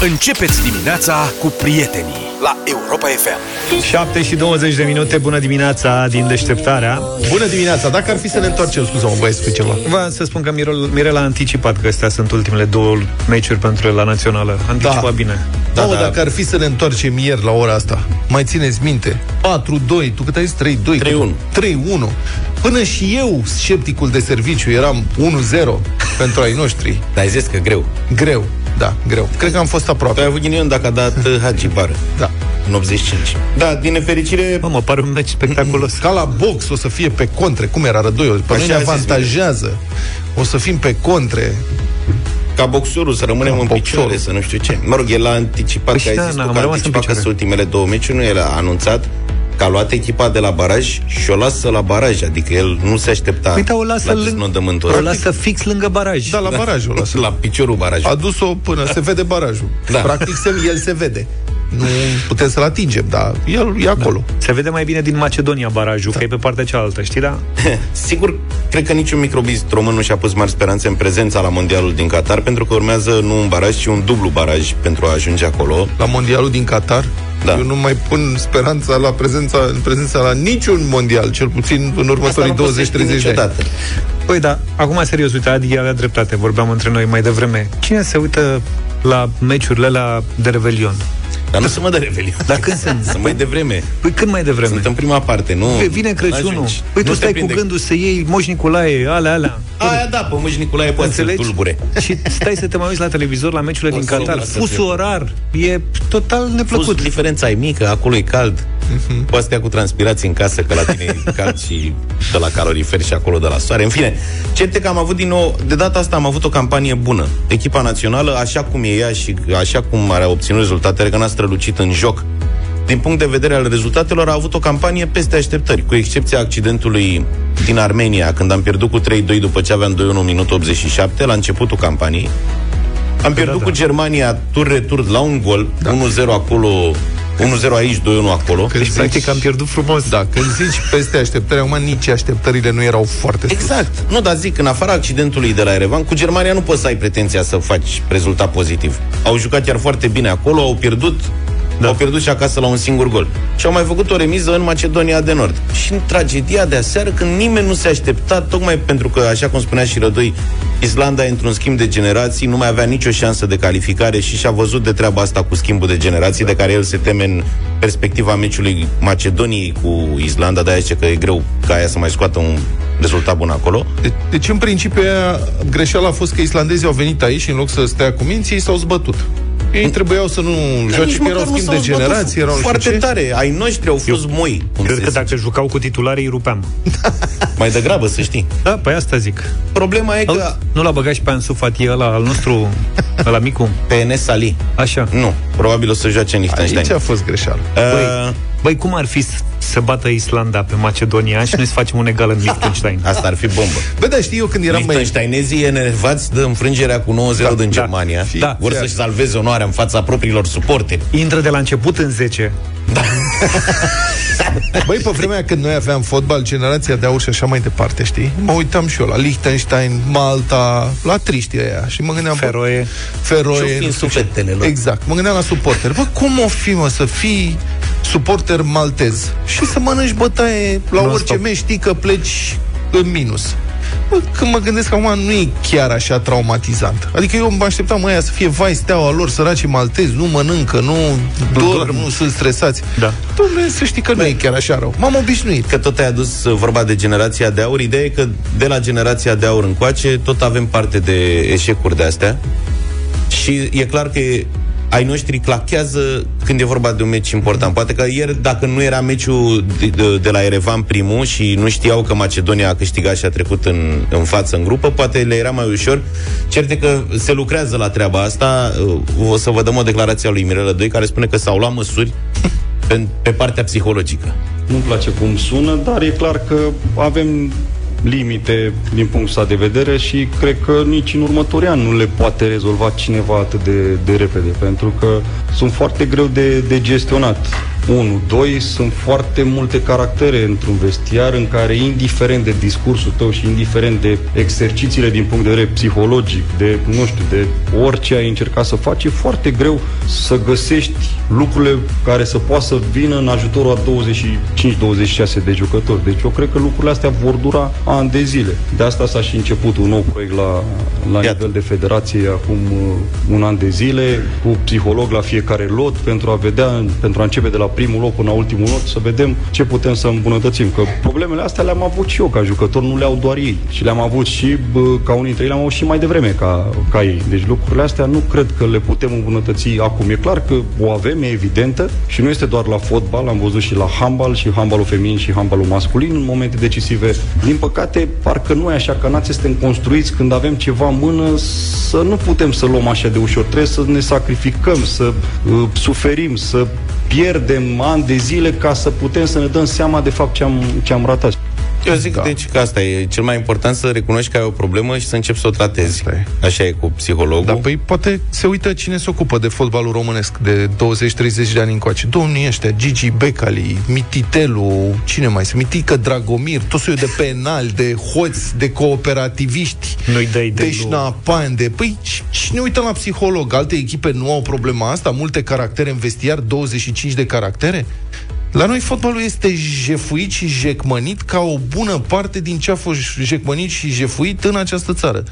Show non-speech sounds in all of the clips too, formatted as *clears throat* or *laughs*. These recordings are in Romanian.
Începeți dimineața cu prietenii la Europa FM. 7 și 20 de minute, bună dimineața din deșteptarea. Bună dimineața, dacă ar fi să ne întoarcem, scuză-mă, băieți, cu ceva. Vreau să spun că Mirel, Mirel a anticipat că astea sunt ultimele două meciuri pentru el la națională. A anticipat Da. bine. Da, da, dacă ar fi să ne întoarcem ieri la ora asta, mai țineți minte? 4-2, tu cât ai zis? 3-2? 3-1. 3-1. Până și eu, scepticul de serviciu, eram 1-0 pentru ai noștri. Dar ai zis că greu. Greu, da, greu. Cred că am fost Tu aproape. ai avut ghinion dacă a dat uh, Hagi Bar Da. în 85. Da, din nefericire, Mă, mă pare un meci spectaculos. Ca la box o să fie pe contre. Cum era Rădoi? Pe noi Așa ne a zis avantajează. O să fim pe contre. ca boxorul să rămânem Ca în boxorul. picioare, să nu știu ce. Mă rog, el a anticipat, Păi că ai și da, zis na, tu, am că a rămas în anticipat că picioare. sunt ultimele două meciuri, nu el a anunțat că a luat echipa de la baraj și o lasă la baraj, adică el nu se aștepta Uite, o lasă, la lângă, deznodământul o ăsta. lasă fix lângă baraj. Da, la barajul *laughs* ăsta. la piciorul barajului. A dus-o până se vede barajul. Da. Practic, se, el se vede. Nu putem să-l atingem, dar el e acolo. Se vede mai bine din Macedonia barajul, că e pe partea cealaltă, știi, da? *laughs* Sigur, cred că niciun microbist român nu și-a pus mari speranțe în prezența la mondialul din Qatar, pentru că urmează nu un baraj, ci un dublu baraj pentru a ajunge acolo. La mondialul din Qatar, Da. eu nu mai pun speranța la prezența, în prezența la niciun mondial, cel puțin în următorii Asta nu poți să 20-30 știi de ani. niciodată. Păi da, acum serios, uite, Adi avea dreptate, vorbeam între noi mai devreme. Cine se uită la meciurile alea de Revelion? Dar nu se mă de revelion. Dar când sunt? Sunt mai devreme. Păi când mai devreme? Sunt în prima parte, nu... Păi vine Crăciunul. n-ajungi. Păi tu Nu te stai cu prinde. gândul să iei Moș Nicolae, alea, alea. Aia da, pe Moș Nicolae poate să Înțelegi? tulbure. Și stai să te mai uiți la televizor la meciurile din Fusul Qatar. ăla să Fusul fie. orar e total neplăcut. Plus, diferența e mică, acolo e cald. Mhm. Poți să te ia cu transpirații în casă, că la tine e cald și de la calorifer și acolo de la soare. În fine, certe că am avut din nou, de data asta am avut o campanie bună. Echipa națională, așa cum e ea și așa cum are obținut rezultatele, că n-a strălucit în joc, din punct de vedere al rezultatelor, a avut o campanie peste așteptări, cu excepția accidentului din Armenia, când am pierdut cu 3-2 după ce aveam 2-1 minut 87, la începutul campaniei. Am pierdut da. cu Germania tur-retur la un gol, 1-0 acolo, 1-0 aici, 2-1 acolo. Când Deci, practic, am pierdut frumos. Da, când zici peste așteptări, acum nici așteptările nu erau foarte sus. Exact. Nu, dar zic, în afara accidentului de la Erevan, cu Germania nu poți să ai pretenția să faci rezultat pozitiv. Au jucat chiar foarte bine acolo, au pierdut da. au pierdut și acasă la un singur gol. Și au mai făcut o remiză în Macedonia de Nord. Și în tragedia de aseară, când nimeni nu se aștepta, tocmai pentru că, așa cum spunea și Rădoi, Islanda, într-un schimb de generații, nu mai avea nicio șansă de calificare și și-a văzut de treaba asta cu schimbul de generații, de care el se teme în perspectiva meciului Macedoniei cu Islanda, de-aia zice că e greu ca aia să mai scoată un rezultat bun acolo. De- Deci, în principiu, aia, greșeala a fost că islandezii au venit aici și în loc să stea cu minții, ei s-au zbătut. Ei trebuiau să nu joace, Nici că măcar erau nu schimb s-au de zbătut generații, erau nu știu foarte ce. tare. Ai noștri au fost moi. cum Cred se că zice. dacă jucau cu titulare, îi rupeam. *laughs* Mai degrabă, să știi. Da, păi asta zic. Problema e că Nu l-a băgat și pe Ansu Fati ăla, al nostru, ăla micu? PNS Ali. Așa. Nu, probabil o să joace în Liechtenstein. Aici a fost greșeală. Uh, Băi, cum ar fi să- să bată Islanda pe Macedonia și noi să facem un egal în Liechtenstein? *laughs* asta ar fi bombă. Bă, dar știi eu când eram mai... Liechtensteinezii enervați de înfrângerea cu 9-0 Da, din da. Germania. Da. Vor să-și salveze onoarea în fața propriilor suporteri. Intră de la început în 10. *laughs* Băi, pe vremea când noi aveam fotbal, generația de aur și așa mai departe, știi? Mă uitam și eu la Liechtenstein, Malta, la triștii aia și mă gândeam... bă, Feroe. Feroe. Și-o fi în nu știu ce. sufletele lor. Exact. Mă gândeam la suporter. Bă, cum o fi, mă, să fii suporter maltez și să mănânci bătaie la Non-stop. orice meci, știi că pleci în minus. Bă, când mă gândesc că acum nu e chiar așa traumatizant. Adică eu mă așteptam ăia să fie vai steaua lor, săraci maltezi, nu mănâncă, nu dorm, dorm. nu sunt stresați. Da. Dom'le, să știi că nu e chiar așa rău. M-am obișnuit. Că tot ai adus uh, vorba de generația de aur. Ideea e că de la generația de aur încoace tot avem parte de eșecuri de astea. Și e clar că e- ai noștri clachează când e vorba de un meci important. Poate că ieri, dacă nu era meciul de, de, de la Erevan primul și nu știau că Macedonia a câștigat și a trecut în, în față în grupă, poate le era mai ușor. Certe că se lucrează la treaba asta. Uh, O să vă dăm o declarație a lui Mirela 2 care spune că s-au luat măsuri pe, pe partea psihologică. Nu-mi place cum sună, dar e clar că avem limite din punctul ăsta de vedere și cred că nici în următorii ani nu le poate rezolva cineva atât de, de repede, pentru că sunt foarte greu de, de gestionat. 1, 2, sunt foarte multe caractere într-un vestiar în care, indiferent de discursul tău și indiferent de exercițiile din punct de vedere psihologic, de, nu știu, de orice ai încercat să faci, e foarte greu să găsești lucrurile care să poată să vină în ajutorul a 25-26 de jucători. Deci eu cred că lucrurile astea vor dura ani de zile. De asta s-a și început un nou proiect la, la nivel de federație acum uh, un an de zile, cu psiholog la fiecare lot, pentru a vedea, pentru a începe de la primul loc până la ultimul lot, să vedem ce putem să îmbunătățim. Că problemele astea le-am avut și eu ca jucător, nu le-au doar ei. Și le-am avut și, bă, ca unii dintre ei, le-am avut și mai devreme ca, ca ei. Deci lucrurile astea nu cred că le putem îmbunătăți acum. E clar că o avem, e evidentă, și nu este doar la fotbal, am văzut și la handbal, și handbalul feminin și handbalul masculin în momente decisive. Din păcate, parcă nu e așa, că nați suntem construiți când avem ceva în mână să nu putem să luăm așa de ușor. Trebuie să ne sacrificăm, să uh, suferim, să pierdem ani de zile ca să putem să ne dăm seama de fapt ce am, ce am ratat. Eu zic da. deci că asta e cel mai important să recunoști că ai o problemă și să începi să o tratezi. Asta e. Așa e cu psihologul. Da, păi poate se uită cine se ocupă de fotbalul românesc de 20-30 de ani încoace. Domnii ăștia, Gigi Becali, Mititelu, cine mai sunt? Mitică Dragomir, tot soiul de penali, de hoți, de cooperativiști, Nu-i dai de de șnapan, de... Păi, și- și ne uităm la psiholog. Alte echipe nu au problema asta? Multe caractere în vestiar, 25 de caractere? La noi fotbalul este jefuit și jecmănit ca o bună parte din ce a fost jecmănit și jefuit în această țară.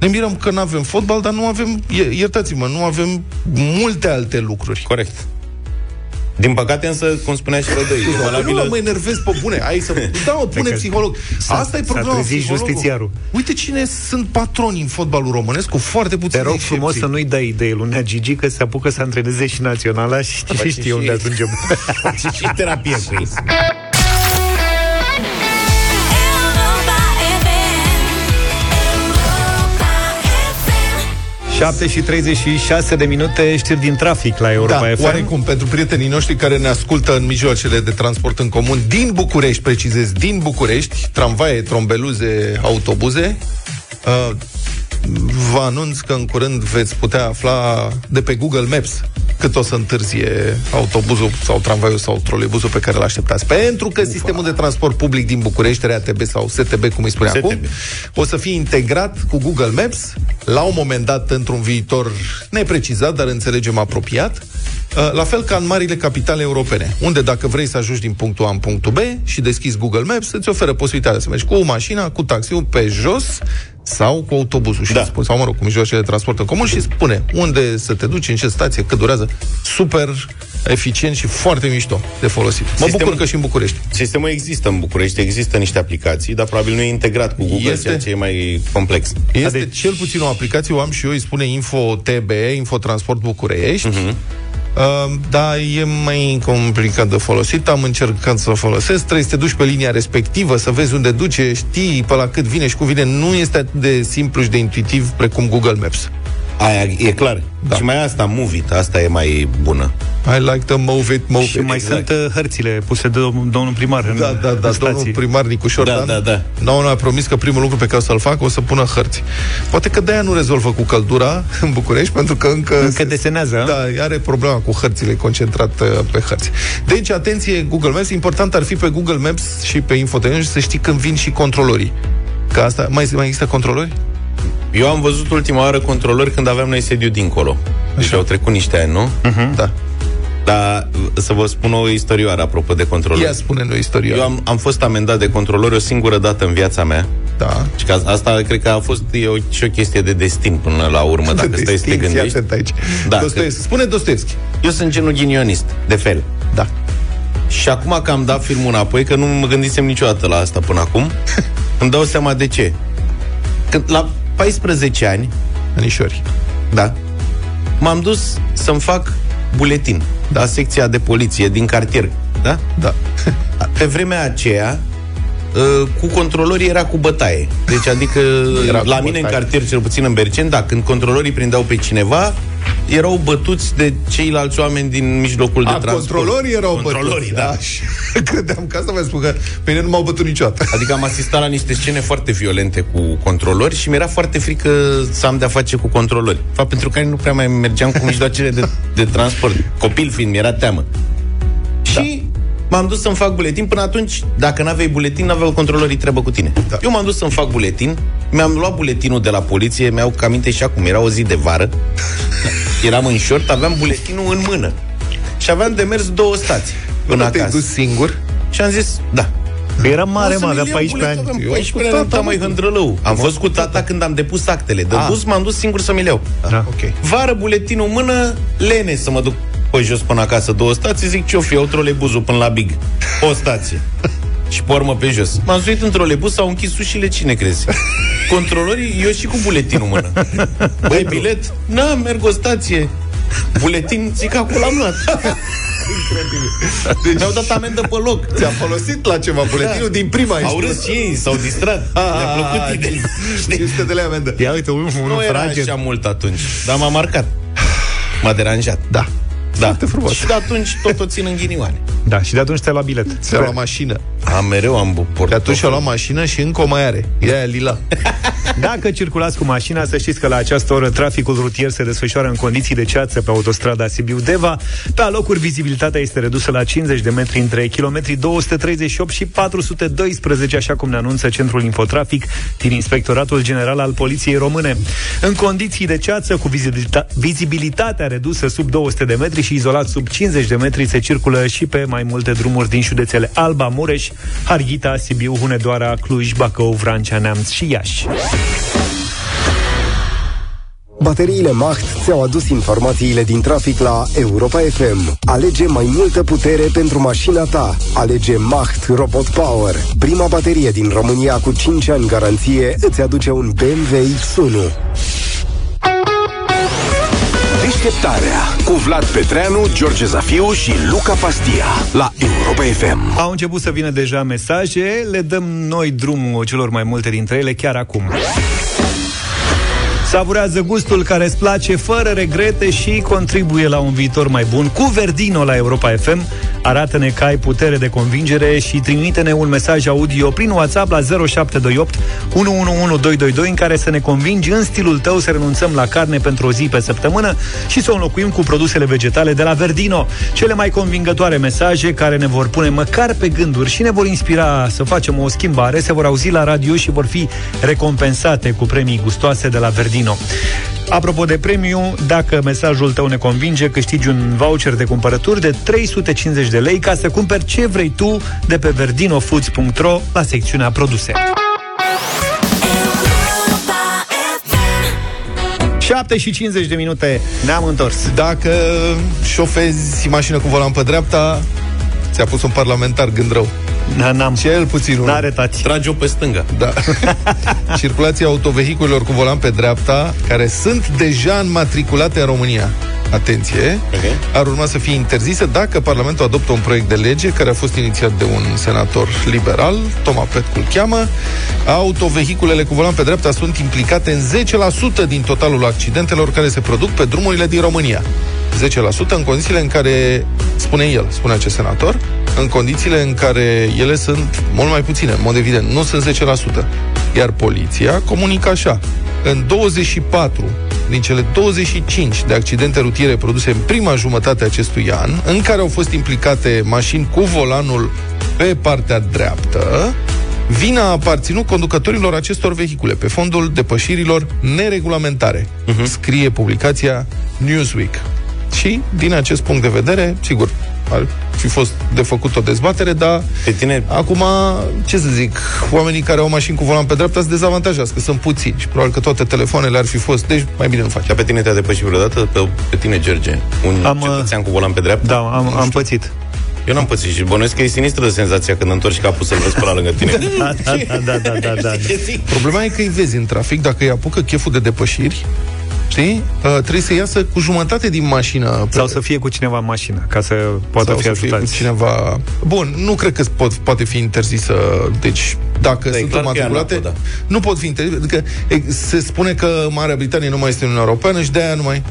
Ne mirăm că nu avem fotbal, dar nu avem, ie- iertați-mă, nu avem multe alte lucruri. Corect. Din păcate însă, cum spunea și Rădăi, e Nu, nu valabilă... mă enervez pe bune. Hai să... *laughs* Da, mă, pune că psiholog. s-a- Asta e s-a problema trezit psihologul. justițiarul. Uite cine sunt patroni în fotbalul românesc cu foarte Te puține rog frumos excepții. să nu-i dai idee lunea Gigi că se apucă să antreneze și naționala și Face știe și- unde ajungem. *laughs* și, și terapie cu ei. 7 și 36 de minute știri din trafic la Europa Da, FM. oarecum, pentru prietenii noștri care ne ascultă în mijloacele de transport în comun din București, precizez, din București, tramvaie, trombeluze, autobuze, uh, vă anunț că în curând veți putea afla de pe Google Maps cât o să întârzie autobuzul sau tramvaiul sau troleibuzul pe care îl așteptați. Pentru că Ufa. sistemul de transport public din București, RATB sau STB, cum îi spune STB. acum, o să fie integrat cu Google Maps la un moment dat într-un viitor neprecizat, dar înțelegem apropiat, Uh, la fel ca în marile capitale europene, unde dacă vrei să ajungi din punctul A în punctul B și deschizi Google Maps, îți oferă posibilitatea să mergi cu mașina, cu taxiul pe jos sau cu autobuzul și Da. spune, sau mă rog, cu mijloacele de transport în comun și spune unde să te duci, în ce stație, cât durează. Super eficient și foarte mișto de folosit. Mă Sistemul- bucur că și în București. Sistemul există în București, există niște aplicații, dar probabil nu e integrat cu Google, Este. ceea ce e mai complex. Este deci- cel puțin o aplicație, o am și eu, îi spune Info TB, Info Transport București. Uh-huh. Uh, da, e mai complicat de folosit, am încercat să o folosesc, trebuie să te duci pe linia respectivă, să vezi unde duce, știi pe la cât vine și cum vine, nu este atât de simplu și de intuitiv precum Google Maps. Aia e clar. Da. Da. Și mai asta, Move It, asta e mai bună. I like to move it, move Și it. mai Exact. sunt uh, hărțile puse de dom- domnul primar în, Da, da, da, în domnul stații. primar Nicu Șordan Da, da, da. Nouă a promis că primul lucru pe care o să-l facă o să pună hărți. Poate că de-aia nu rezolvă cu căldura *laughs* în București, pentru că încă... Încă desenează, Da, are problema cu hărțile concentrat uh, pe hărți. Deci, atenție, Google Maps. Important ar fi pe Google Maps și pe infotenent să știi când vin și controlorii. Că asta, mai, mai există controlori? Eu am văzut ultima oară controlori când aveam noi sediu dincolo. Deci Așa. au trecut niște ani, nu? Uh-huh. Da. Dar să vă spun o istorioară apropo de controlori. Ia spune-ne o istorie. Eu am, am fost amendat de controlori o singură dată în viața mea. Da. Și că asta cred că a fost e o, și o chestie de destin până la urmă, *laughs* dacă stai să te Distinție, gândești. atent aici. Da, Dostoevski. Spune Dostoevski. Eu sunt genul ghinionist, de fel. Da. Și acum că am dat filmul înapoi, că nu mă gândisem niciodată la asta până acum, *laughs* îmi dau seama de ce. Când la 14 ani, Anișori. da, m-am dus să-mi fac buletin da. la secția de poliție din cartier, da? Da. *laughs* Pe vremea aceea, uh, cu controlorii era cu bătaie. Deci, adică, Era la cu mine în bătaie. cartier, cel puțin în Bercen, da, când controlorii prindeau pe cineva, erau bătuți de ceilalți oameni din mijlocul de A, transport. controlorii erau Controlorii, bătuți. da. Și *laughs* credeam că asta vă spun că pe mine nu m-au bătut niciodată. *laughs* Adică am asistat la niște scene foarte violente cu controlori și mi-era foarte frică să am de-a face cu controlori. Fapt pentru care nu prea mai mergeam cu mijloacele de, de transport. Copil fiind, mi-era teamă. Și m-am dus să-mi fac buletin. Până atunci, dacă n-aveai buletin, n-aveau controlorii treabă cu tine. Da. Eu m-am dus să-mi fac buletin, mi-am luat buletinul de la poliție, mi-au că aminte și acum, era o zi de vară, *laughs* eram în short, aveam buletinul în mână. Și aveam de mers două stații până Nu te-ai acasă. dus singur? Și am zis, da. Era mare, O să mă, mi avea iau 14 buletin, ani. Aveam Eu 14 ani, cu tata, eram mai mă. hândrălău. Am fost cu tata când am depus actele. De Ah. dus m-am dus singur să mi le iau. Da. Ok. Vară, buletinul în mână, lene să mă duc pe jos până acasă două stații, zic ce-o fi, iau trolebuzul până la Big. O stație. *laughs* Și pe urmă pe jos. M-am suit în trolebuz, s-au închis ușile, cine crezi? Controlorii, eu și cu buletinul în mână. Băi, bilet? Na, merg o stație. Buletin, zic, acolo am luat. Deci... Mi-au dat amendă pe loc. Ți-a folosit la ceva buletinul din prima Au ești- râs și ei, s-au distrat. Le-a plăcut ideea. 500 de lei amendă. Ia uite, unul, Nu unul era frage. așa mult atunci, dar m-a marcat. M-a deranjat. Da. Da. Foarte frumos. Și de atunci tot o țin în ghinioane. Da, și de atunci te-a luat bilet. Ți-a luat mașină. Am mereu am De portat. atunci și-a luat mașină și încă o mai are. E aia lila. *laughs* Dacă circulați cu mașina, să știți că la această oră traficul rutier se desfășoară în condiții de ceață pe autostrada Sibiu-Deva. Pe alocuri, vizibilitatea este redusă la 50 de metri între kilometrii 238 și 412, așa cum ne anunță Centrul Infotrafic din Inspectoratul General al Poliției Române. În condiții de ceață, cu vizibilita- vizibilitatea redusă sub 200 de metri și izolat sub 50 de metri, se circulă și pe mai multe drumuri din județele Alba, Mureș, Harghita, Sibiu, Hunedoara, Cluj, Bacău, Vrancea, Neamț și Iași. Bateriile Macht ți-au adus informațiile din trafic la Europa FM. Alege mai multă putere pentru mașina ta. Alege Macht Robot Power. Prima baterie din România cu 5 ani garanție îți aduce un BMW X1. Deșteptarea cu Vlad Petreanu, George Zafiu și Luca Pastia la Europa FM. Au început să vină deja mesaje, le dăm noi drumul celor mai multe dintre ele chiar acum. Savurează gustul care îți place fără regrete și contribuie la un viitor mai bun cu Verdino la Europa FM. Arată-ne că ai putere de convingere și trimite-ne un mesaj audio prin WhatsApp la 0728 111222 în care să ne convingi în stilul tău să renunțăm la carne pentru o zi pe săptămână și să o înlocuim cu produsele vegetale de la Verdino. Cele mai convingătoare mesaje care ne vor pune măcar pe gânduri și ne vor inspira să facem o schimbare se vor auzi la radio și vor fi recompensate cu premii gustoase de la Verdino. Apropo de premiu, dacă mesajul tău ne convinge, câștigi un voucher de cumpărături de 350 de lei ca să cumperi ce vrei tu de pe verdinofoods.ro la secțiunea produse. Europa FM. 7 și 50 de minute ne-am întors. Dacă șofezi mașină cu volan pe dreapta, ți-a pus un parlamentar gând rău. Na, n-am. Cel puțin unul. N-are tati. Trage-o pe stânga. Da. *laughs* Circulația autovehiculelor cu volan pe dreapta, care sunt deja înmatriculate în România. Atenție! Ok. Ar urma să fie interzisă dacă Parlamentul adoptă un proiect de lege care a fost inițiat de un senator liberal, Toma Petcu îl cheamă. Autovehiculele cu volan pe dreapta sunt implicate în 10% din totalul accidentelor care se produc pe drumurile din România. 10% în condițiile în care, spune el, spune acest senator, în condițiile în care ele sunt mult mai puține, în mod evident, nu sunt 10%. Iar poliția comunică așa. În 24 din cele 25 de accidente rutiere produse în prima jumătate a acestui an, în care au fost implicate mașini cu volanul pe partea dreaptă, Vina a aparținut conducătorilor acestor vehicule pe fondul depășirilor neregulamentare, uh-huh. scrie publicația Newsweek. Și, din acest punct de vedere, sigur, ar fi fost de făcut o dezbatere, dar Pe tine acum, ce să zic, oamenii care au mașini cu volan pe dreapta sunt dezavantajați, că sunt puțini și probabil că toate telefoanele ar fi fost, deci mai bine nu faci. Dar pe tine te-a depășit vreodată? Pe, pe tine, George? Un Am, am, uh, cetățean cu volan pe dreapta? Da, am, am pățit. Eu n-am pățit și bănuiesc că e sinistră senzația când întorci capul să-l vezi pe la lângă tine. *laughs* Da, da, da, da, da, da. Problema e că îi vezi în trafic, dacă îi apucă cheful de depășiri, știi, uh, trebuie să iasă cu jumătate din mașină. pe- Sau să fie cu cineva în mașină, ca să poată sau fi să fie cu ajutați. cineva... Bun, nu cred că pot, poate fi interzisă, deci dacă Da, e sunt clar că e matriculate, anapă, da. nu pot fi interzise. Adică e, se spune că Marea Britanie nu mai este în Uniunea Europeană și de-aia nu mai...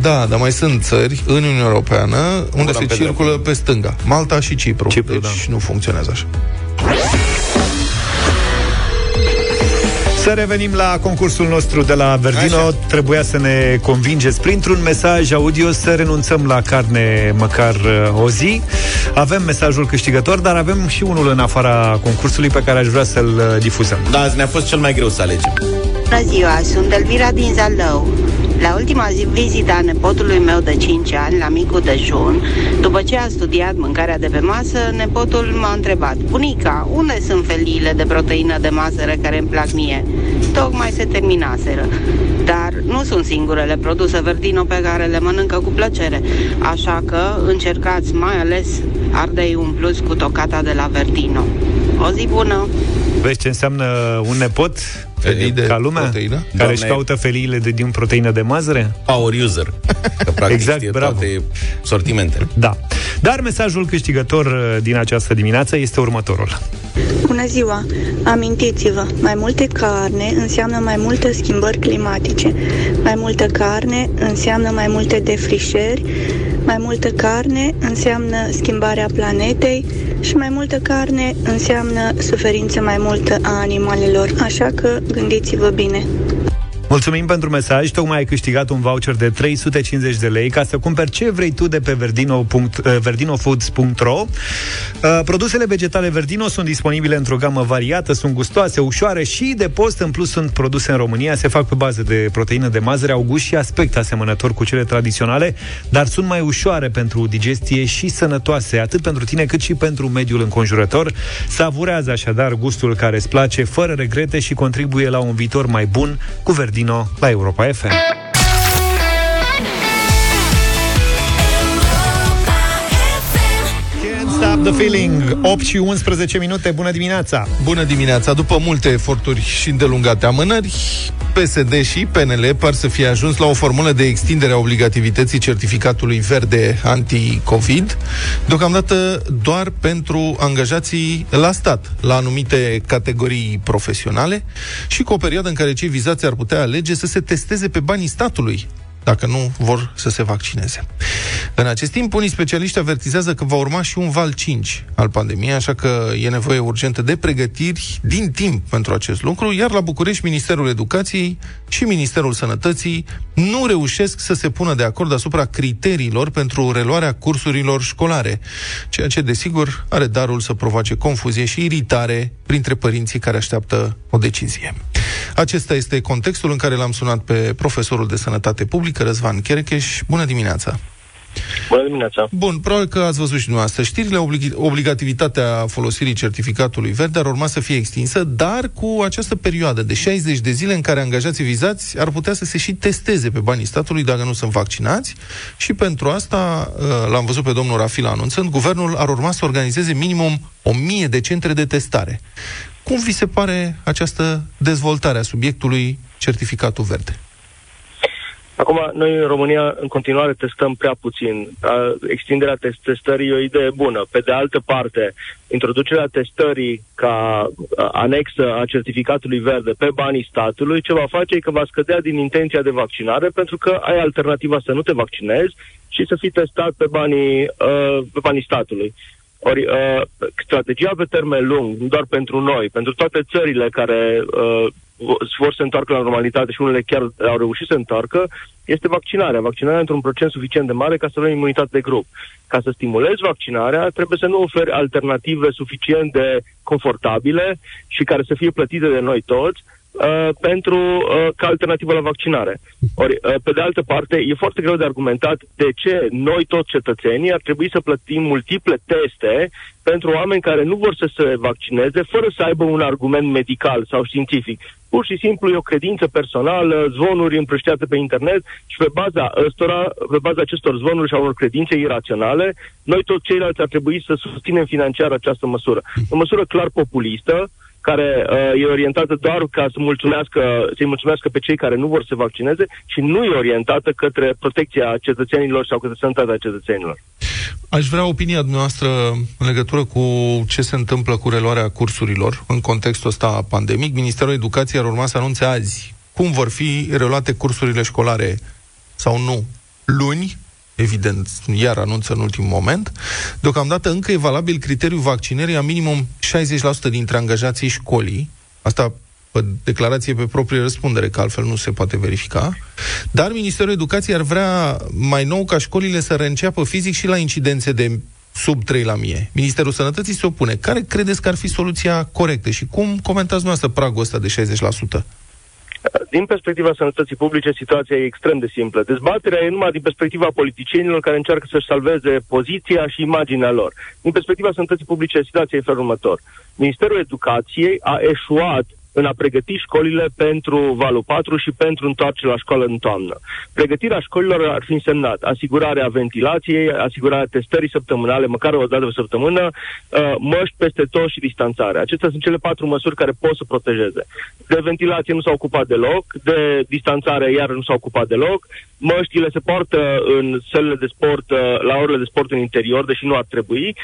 Da, dar mai sunt țări în Uniunea Europeană unde se pe circulă pe stânga. Malta și Cipru. Cipru, deci da. nu funcționează așa. Să revenim la concursul nostru de la Verdino. Așa. Trebuia să ne convingeți printr-un mesaj audio să renunțăm la carne măcar uh, o zi. Avem mesajul câștigător, dar avem și unul în afara concursului pe care aș vrea să-l uh, difuzăm. Da, azi ne-a fost cel mai greu să alegem. Bună ziua, sunt Elvira din Zalău. La ultima zi vizită a nepotului meu de 5 ani, la micul dejun, după ce a studiat mâncarea de pe masă, nepotul m-a întrebat Bunica, unde sunt feliile de proteină de mazăre care îmi plac mie? Tocmai se terminaseră. Dar nu sunt singurele produse Verdino pe care le mănâncă cu plăcere, așa că încercați mai ales ardei umpluți cu tocata de la Verdino. O zi bună! Vezi ce înseamnă un nepot Felii de ca lumea proteină? care Doamne. își caută feliile de, din proteină de mazăre? Power user. *laughs* Că practic Exact, știe bravo. toate sortimentele. Da. Dar mesajul câștigător uh, din această dimineață este următorul. Bună ziua! Amintiți-vă, mai multe carne înseamnă mai multe schimbări climatice. Mai multă carne înseamnă mai multe defrișări, mai multă carne înseamnă schimbarea planetei și mai multă carne înseamnă suferință mai multă a animalelor. Așa că gândiți-vă bine! Mulțumim pentru mesaj, tocmai ai câștigat un voucher de 350 de lei ca să cumperi ce vrei tu de pe verdino. punct- eh, verdinofoods.ro Uh, Produsele vegetale Verdino sunt disponibile într-o gamă variată, sunt gustoase, ușoare și de post, în plus sunt produse în România, se fac pe bază de proteină de mazăre, au gust și aspect asemănător cu cele tradiționale, dar sunt mai ușoare pentru digestie și sănătoase, atât pentru tine cât și pentru mediul înconjurător. Savurează așadar gustul care îți place, fără regrete și contribuie la un viitor mai bun cu Verdino la Europa FM. Stop the feeling. 8 și 11 minute, bună dimineața. Bună dimineața! După multe eforturi și îndelungate amânări, PSD și PNL par să fie ajuns la o formulă de extindere a obligativității certificatului verde anti-COVID, deocamdată doar pentru angajații la stat, la anumite categorii profesionale și cu o perioadă în care cei vizați ar putea alege să se testeze pe banii statului dacă nu vor să se vaccineze. În acest timp, unii specialiști avertizează că va urma și un val 5 al pandemiei, așa că e nevoie urgentă de pregătiri din timp pentru acest lucru, iar la București Ministerul Educației și Ministerul Sănătății nu reușesc să se pună de acord asupra criteriilor pentru reluarea cursurilor școlare, ceea ce, desigur, are darul să provoace confuzie și iritare printre părinții care așteaptă o decizie. Acesta este contextul în care l-am sunat pe profesorul de sănătate publică, Răzvan Cherecheș. Bună dimineața! Bună dimineața! Bun, probabil că ați văzut și dumneavoastră. Știrile, oblig- obligativitatea folosirii certificatului verde ar urma să fie extinsă, dar cu această perioadă de 60 de zile în care angajații vizați ar putea să se și testeze pe banii statului dacă nu sunt vaccinați și pentru asta, uh, l-am văzut pe domnul Rafila anunțând, guvernul ar urma să organizeze minimum 1000 de centre de testare. Cum vi se pare această dezvoltare a subiectului certificatul verde? Acum, noi în România în continuare testăm prea puțin. A, Extinderea test- testării e o idee bună. Pe de altă parte, introducerea testării ca a, anexă a certificatului verde pe banii statului, ce va face e că va scădea din intenția de vaccinare, pentru că ai alternativa să nu te vaccinezi și să fii testat pe banii, uh, pe banii statului. Ori uh, strategia pe termen lung, nu doar pentru noi, pentru toate țările care uh, vor să întoarcă la normalitate și unele chiar au reușit să întoarcă, este vaccinarea. Vaccinarea într-un procent suficient de mare ca să avem imunitate de grup. Ca să stimulezi vaccinarea, trebuie să nu oferi alternative suficient de confortabile și care să fie plătite de noi toți, uh, pentru uh, ca alternativă la vaccinare. Ori, uh, pe de altă parte, e foarte greu de argumentat de ce noi, toți cetățenii, ar trebui să plătim multiple teste pentru oameni care nu vor să se vaccineze, fără să aibă un argument medical sau științific. Pur și simplu e o credință personală, zvonuri împrăștiate pe internet și pe baza ăstora, pe baza acestor zvonuri și a unor credințe iraționale, noi toți ceilalți ar trebui să susținem financiar această măsură. O măsură clar populistă, care uh, e orientată doar ca să mulțumească, să-i mulțumească pe cei care nu vor să se vaccineze și nu e orientată către protecția cetățenilor sau către sănătatea cetățenilor. Aș vrea opinia dumneavoastră în legătură cu ce se întâmplă cu reluarea cursurilor în contextul ăsta pandemic. Ministerul Educației ar urma să anunțe azi cum vor fi reluate cursurile școlare sau nu. Luni, evident, iar anunță în ultimul moment. Deocamdată încă e valabil criteriul vaccinării a minimum 60% dintre angajații școlii, asta pe declarație pe proprie răspundere, că altfel nu se poate verifica. Dar Ministerul Educației ar vrea mai nou ca școlile să reînceapă fizic și la incidențe de sub 3 la mie. Ministerul Sănătății se opune. Care credeți că ar fi soluția corectă și cum comentați dumneavoastră pragul ăsta de 60%? Din perspectiva sănătății publice, situația e extrem de simplă. Dezbaterea e numai din perspectiva politicienilor care încearcă să-și salveze poziția și imaginea lor. Din perspectiva sănătății publice, situația e felul următor. Ministerul Educației a eșuat în a pregăti școlile pentru valul 4 și pentru întoarcere la școală în toamnă. Pregătirea școlilor ar fi însemnat asigurarea ventilației, asigurarea testării săptămânale, măcar o dată pe săptămână, uh, măști peste tot și distanțare. Acestea sunt cele patru măsuri care pot să protejeze. De ventilație nu s-au ocupat deloc, de distanțare iar nu s-au ocupat deloc, măștile se poartă în sălile de sport, uh, la orele de sport în interior, deși nu ar trebui,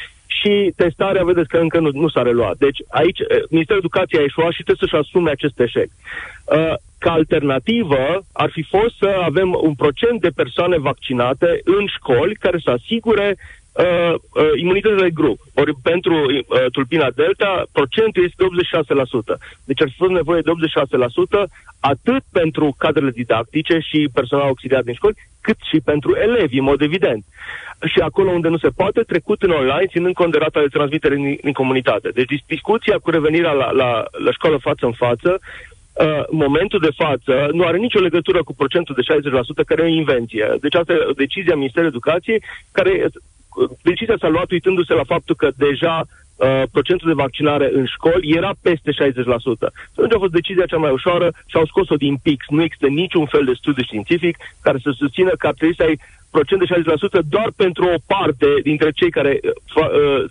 și testarea, vedeți că încă nu, nu s-a reluat. Deci aici eh, Ministerul Educației a eșuat și trebuie să-și asume acest eșec. Uh, ca alternativă ar fi fost să avem un procent de persoane vaccinate în școli care să asigure uh, uh, imunitatea de grup. Ori pentru uh, tulpina delta, procentul este de 86%. Deci ar fi fost nevoie de 86% atât pentru cadrele didactice și personal auxiliar din școli, cât și pentru elevi, în mod evident. Și acolo unde nu se poate, trecut în online, ținând cont de rata de transmitere în, în comunitate. Deci discuția cu revenirea la, la, la școală față în față, Uh, momentul de față nu are nicio legătură cu procentul de 60% care e o invenție. Deci asta e decizia Ministerului Educației, care decizia s-a luat uitându-se la faptul că deja uh, procentul de vaccinare în școli era peste 60%. Atunci a fost decizia cea mai ușoară și au scos-o din PIX. Nu există niciun fel de studiu științific care să susțină că ar trebui să ai procent de 60% doar pentru o parte dintre cei care uh, fa, uh,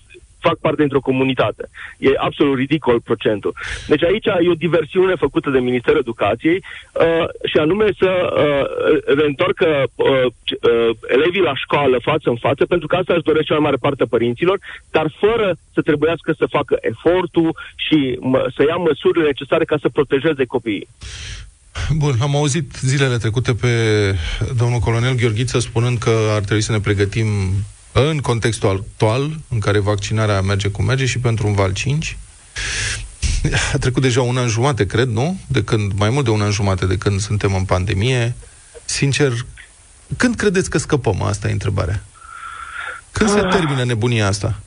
fac parte dintr-o comunitate. E absolut ridicol procentul. Deci aici e o diversiune făcută de Ministerul Educației uh, și anume să uh, reîntoarcă uh, uh, elevii la școală față în față, pentru că asta își dorește cea mai mare parte a părinților, dar fără să trebuiască să facă efortul și mă, să ia măsurile necesare ca să protejeze copiii. Bun, am auzit zilele trecute pe domnul colonel Gheorghiță spunând că ar trebui să ne pregătim în contextul actual, în care vaccinarea merge cum merge și pentru un val 5. A trecut deja un an jumate, cred, nu? De când, mai mult de un an jumate de când suntem în pandemie. Sincer, când credeți că scăpăm? Asta e întrebarea. Când se termină nebunia asta?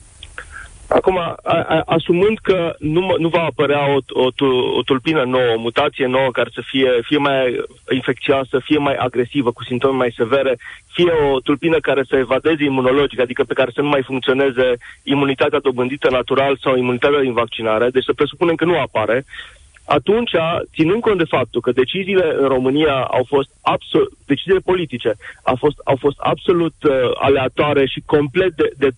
Acum, a, a, asumând că nu, nu va apărea o, o, o tulpină nouă, o mutație nouă care să fie fie mai infecțioasă, fie mai agresivă, cu simptome mai severe, fie o tulpină care să evadeze imunologic, adică pe care să nu mai funcționeze imunitatea dobândită natural sau imunitatea din vaccinare, deci să presupunem că nu apare, atunci, ținând cont de faptul că deciziile în România au fost absolut, deciziile politice au fost, au fost absolut uh, aleatoare și complet de, de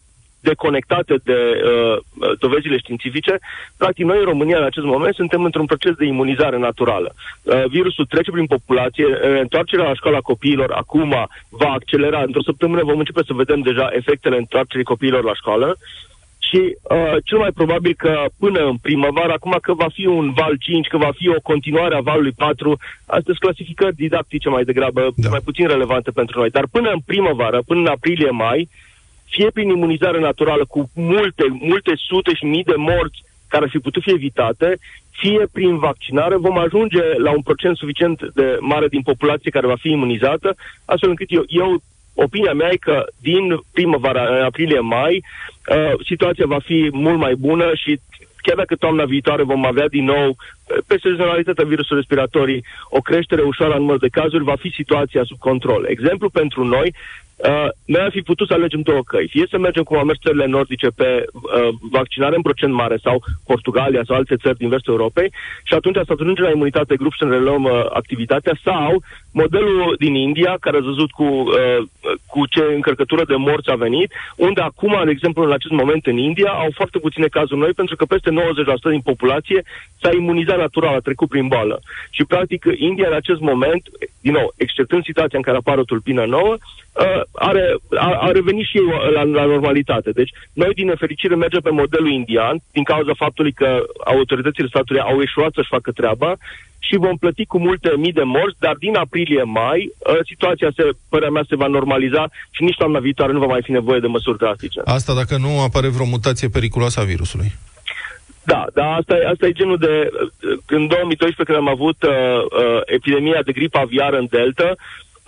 deconectate de uh, dovezile științifice, practic noi în România în acest moment suntem într-un proces de imunizare naturală. Uh, virusul trece prin populație, uh, întoarcerea la școala copiilor acum va accelera. Într-o săptămână vom începe să vedem deja efectele întoarcerii copiilor la școală și uh, cel mai probabil că până în primăvară, acum că va fi un val 5, că va fi o continuare a valului 4, astea sunt clasificări didactice mai degrabă, da. mai puțin relevante pentru noi. Dar până în primăvară, până în aprilie-mai, uh, fie prin imunizare naturală cu multe, multe sute și mii de morți care ar fi putut fi evitate, fie prin vaccinare vom ajunge la un procent suficient de mare din populație care va fi imunizată, astfel încât eu, eu opinia mea e că din primăvara, în aprilie-mai, uh, situația va fi mult mai bună și chiar dacă toamna viitoare vom avea din nou, pe sezonalitatea virusului respiratorii, o creștere ușoară a numărului de cazuri, va fi situația sub control. Exemplu pentru noi, Uh, noi am fi putut să alegem două căi. Fie să mergem cum au mers țările nordice pe uh, vaccinare în procent mare sau Portugalia sau alte țări din vestul Europei și atunci să ajungem la imunitate grup și să ne reluăm uh, activitatea sau modelul din India, care a văzut cu, uh, cu ce încărcătură de morți a venit, unde acum, de exemplu, în acest moment în India, au foarte puține cazuri noi, pentru că peste 90% din populație s-a imunizat natural, a trecut prin boală. Și, practic, India, în acest moment, din nou, exceptând situația în care apare o tulpină nouă, uh, are, a, a revenit și ei la, la normalitate. Deci, noi, din nefericire, mergem pe modelul indian, din cauza faptului că autoritățile statului au eșuat să-și facă treaba și vom plăti cu multe mii de morți, dar din aprilie-mai ă, situația, se, părerea mea, se va normaliza și nici toamna viitoare nu va mai fi nevoie de măsuri drastice. Asta dacă nu apare vreo mutație periculoasă a virusului. Da, da, asta e, asta e genul de... În 2012, când am avut uh, uh, epidemia de gripă aviară în Delta,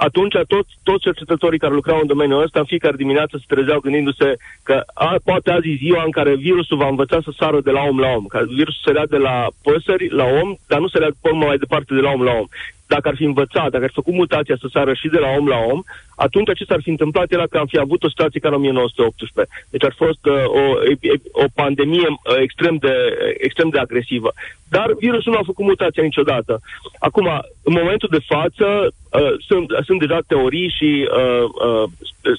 atunci toți, toți cercetătorii care lucrau în domeniul ăsta, în fiecare dimineață se trezeau gândindu-se că a, poate azi e ziua în care virusul va învăța să sară de la om la om, că virusul sărea de la păsări la om, dar nu sărea pe urmă mai departe de la om la om. Dacă ar fi învățat, dacă ar fi făcut mutația să sară și de la om la om, atunci ce s-ar fi întâmplat era că am fi avut o situație ca în 1918. Deci ar fi fost uh, o, e- o pandemie uh, extrem de, extrem de agresivă. Dar virusul nu a făcut mutația niciodată. Acum, în momentul de față, uh, sunt, sunt deja teorii și uh, uh,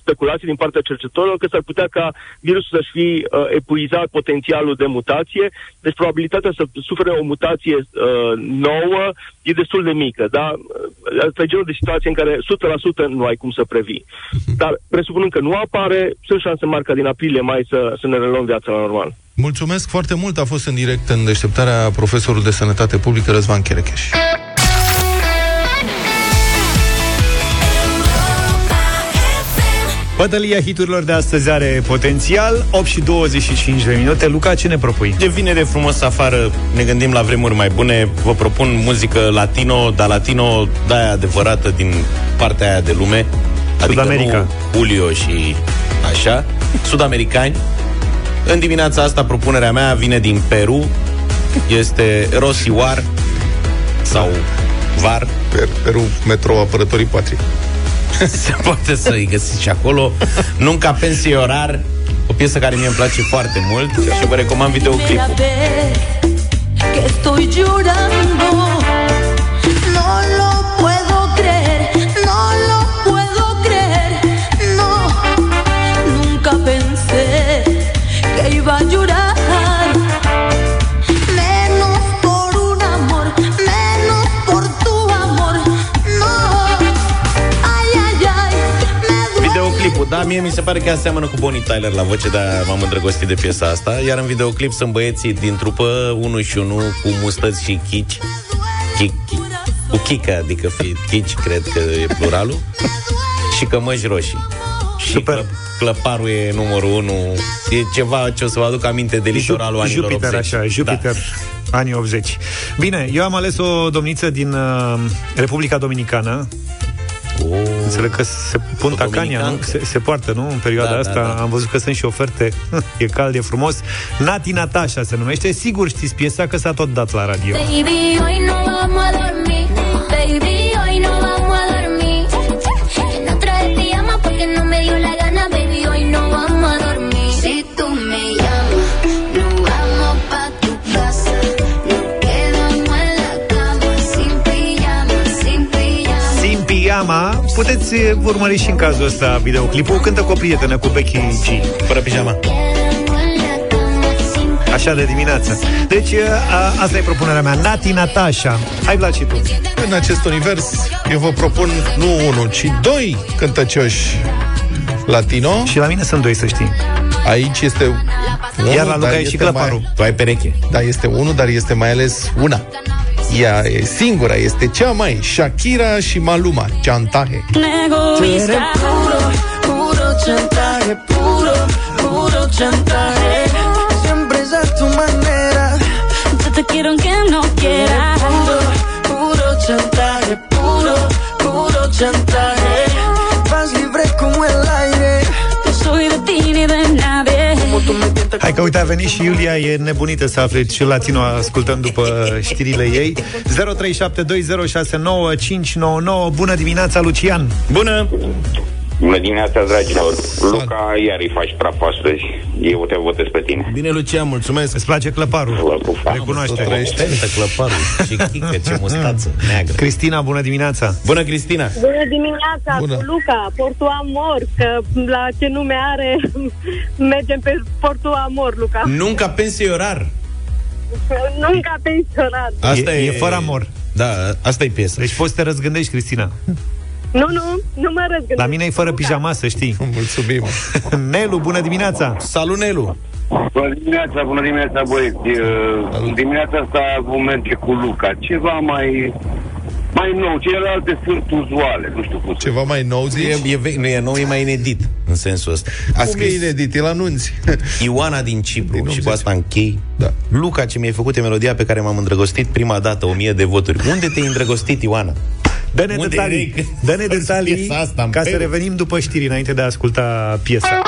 speculații din partea cercetătorilor că s-ar putea ca virusul să-și fi uh, epuizat potențialul de mutație, deci probabilitatea să sufere o mutație uh, nouă e destul de mică. Da? Uh, Asta e genul de situație în care 100% nu ai cum să previi. Dar presupunând că nu apare, sunt șanse mari ca din aprilie mai să, să ne reluăm viața la normal. Mulțumesc foarte mult. A fost în direct în deșteptarea profesorul de sănătate publică Răzvan Cherecheș. Bătălia hiturilor de astăzi are potențial 8 și 25 de minute Luca, ce ne propui? De vinere frumos afară, ne gândim la vremuri mai bune, vă propun muzică latino, dar latino de aia adevărată din partea aia de lume. Adică Sud-America. nu Julio și așa, sud-americani. În dimineața asta propunerea mea vine din Peru, este Rosy War sau Var, Per, Peru, metro apărătorii patrii. *laughs* se poate să-i găsiți și acolo. Nunca pensiorar, o piesă care mie îmi place foarte mult și vă recomand videoclipul. que estoy llorando. Mie mi se pare că ea seamănă cu Bonnie Tyler la voce, dar m-am îndrăgostit de piesa asta. Iar în videoclip sunt băieții din trupă, unul și unul, cu mustăți și chici. Chic, chic, cu chică, adică fi chici, cred că e pluralul. *laughs* și cămăși roșii. Și Super. clă, clăparul e numărul unu. E ceva ce o să vă aduc aminte de litoralul anilor Jupiter, 80. așa, Jupiter, da. anii 80. Bine, eu am ales o domniță din uh, Republica Dominicană. Da. Înțeleg că se pun O tacania, nu? dominicancă. Se, se poartă, nu? În perioada Da, da, asta da. am văzut că sunt și oferte. *laughs* e cald, e frumos. Nati Natasha se numește. Sigur știți piesa că s-a tot dat la radio. Baby, hoy no vamos a dormir. Puteți eh, urmări și în cazul ăsta videoclipul Cântă cu o prietenă, cu Becky G Fără pijama. Quedamos en la cama sin Așa de dimineață Deci a, asta e propunerea mea Nati Natasha Hai Vlad și tu În acest univers, eu vă propun nu unul, ci doi cântăcioși latino. Și la mine sunt doi, să știi Aici este unul, Iar la Luca dar e și este clăparul. Mai, Tu ai pereche. da, este unul, dar este mai ales una. Ea e singura, este cea mai Shakira și Maluma, Chantaje. Puro, puro chantaje, puro, puro chantaje. Siempre es a tu manera. Yo te quiero aunque no quieras. Puro, puro chantaje, puro, puro chantaje. Hai că uite, a venit și Iulia, e nebunită să afle și latino ascultăm după știrile ei 0372069599 Bună dimineața, Lucian! Bună! Bună dimineața, dragilor. Luca, iar îi faci praf astăzi. Eu te votez pe tine. Bine, Lucian, mulțumesc. Îți place clăparul? Vă pup. Recunoaște Tentă clăparul și chică, ce mustață neagră. Cristina, bună dimineața! Bună, Cristina! Bună dimineața, Bună. cu Luca, Portul Amor, că la ce nume are, *laughs* mergem pe Portul Amor, Luca. Nunca pensiorar. Nu ca pensionat. Asta E- e, e fără amor. Da, asta e piesa. Deci poți să te răzgândești, Cristina Nu, nu, nu mă răzgândesc. La mine e fără Luca. pijama, să știi *laughs* Mulțumim. *laughs* Nelu, bună dimineața! Salut, Nelu! Bună dimineața, bună dimineața, băieți. Uh, Dimineața asta vom merge cu Luca. Ceva mai Mai nou, celelalte sunt uzuale, nu știu cum. Ceva mai nou, zici? E, e, ve- nu e nou, e mai inedit în sensul ăsta. A Cum e inedit? El anunți. *laughs* Ioana din Cipru Din și 80. cu asta închei. Da. Luca, ce mi-ai făcut e melodia pe care m-am îndrăgostit prima dată, o mie de voturi. Unde te-ai îndrăgostit, Ioana? Dă-ne Unde detalii, erai? dă-ne detalii Piesa asta în ca să peu. revenim după știri, înainte de a asculta piesa.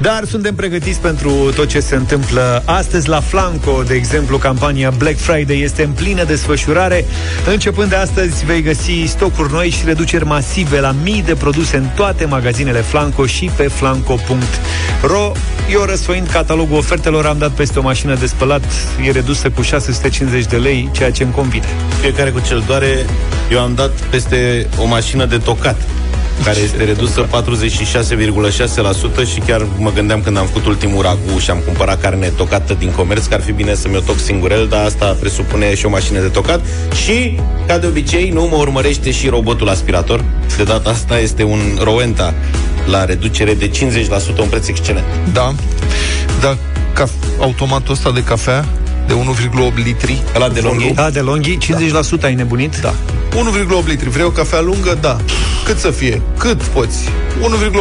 Dar suntem pregătiți pentru tot ce se întâmplă astăzi la Flanco, de exemplu, campania Black Friday este în plină desfășurare. Începând de astăzi vei găsi stocuri noi și reduceri masive la mii de produse în toate magazinele Flanco și pe flanco.ro. Eu răsfoind catalogul ofertelor, am dat peste o mașină de spălat, e redusă cu 650 de lei, ceea ce îmi convine. Fiecare cu cel doare, eu am dat peste o mașină de tocat care este redusă 46,6% și chiar mă gândeam când am făcut ultimul ragu și am cumpărat carne tocată din comerț că ar fi bine să-mi o toc singurel, dar asta presupune și o mașină de tocat și, ca de obicei, nu mă urmărește și robotul aspirator. De data asta este un Rowenta la reducere de 50%, un preț excelent. Da. Dar caf- automatul ăsta de cafea de 1,8 litri. Ăla de longhi? Da, de longhi, 50% ai nebunit? Da. 1,8 litri. Vrei o cafea lungă? Da. Cât să fie? Cât poți?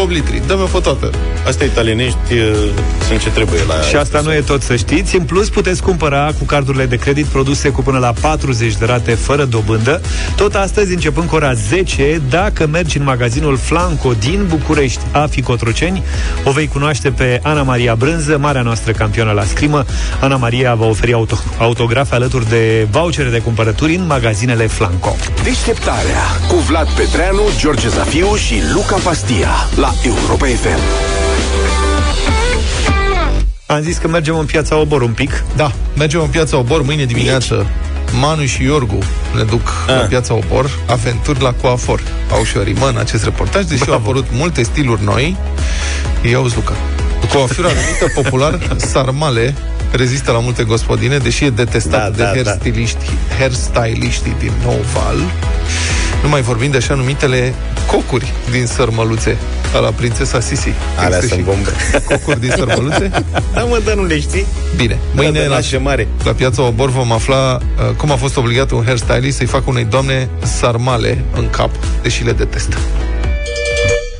1,8 litri. Dă-mi o fotată. Astea italienești uh, sunt ce trebuie la Și asta nu e tot să știți. În plus, puteți cumpăra cu cardurile de credit produse cu până la 40 de rate fără dobândă. Tot astăzi, începând cu ora 10, dacă mergi în magazinul Flanco din București, AFI Cotroceni, o vei cunoaște pe Ana Maria Brânză, marea noastră campioană la scrimă. Ana Maria va oferi auto- autografe alături de vouchere de cumpărături în magazinele Flanco. Deșteptarea cu Vlad Petreanu, George Zafiu și Luca Pastia la Europa FM. Am zis că mergem în piața Obor un pic. Da, mergem în piața Obor mâine dimineață. Manu și Iorgu ne duc Ah. la piața Obor, aventuri la coafor. Au și o rimă în acest reportaj, deși au apărut multe stiluri noi. Ia uzi, Luca. Coafura numită popular *laughs* sarmale rezistă la multe gospodine, deși e detestat Da, de da, da. hairstyliști, hairstyliștii din nou val. Nu mai vorbim de așa numitele cocuri din sărmăluțe, a la prințesa Sisi. Alea Există sunt și bombe. Cocuri din sărmăluțe? *laughs* Da, mă, dar nu le știi? Bine, mâine da, la, nașe mare. la piața Obor vom afla uh, cum a fost obligat un hairstylist să-i facă unei doamne sarmale în cap, deși le detestă.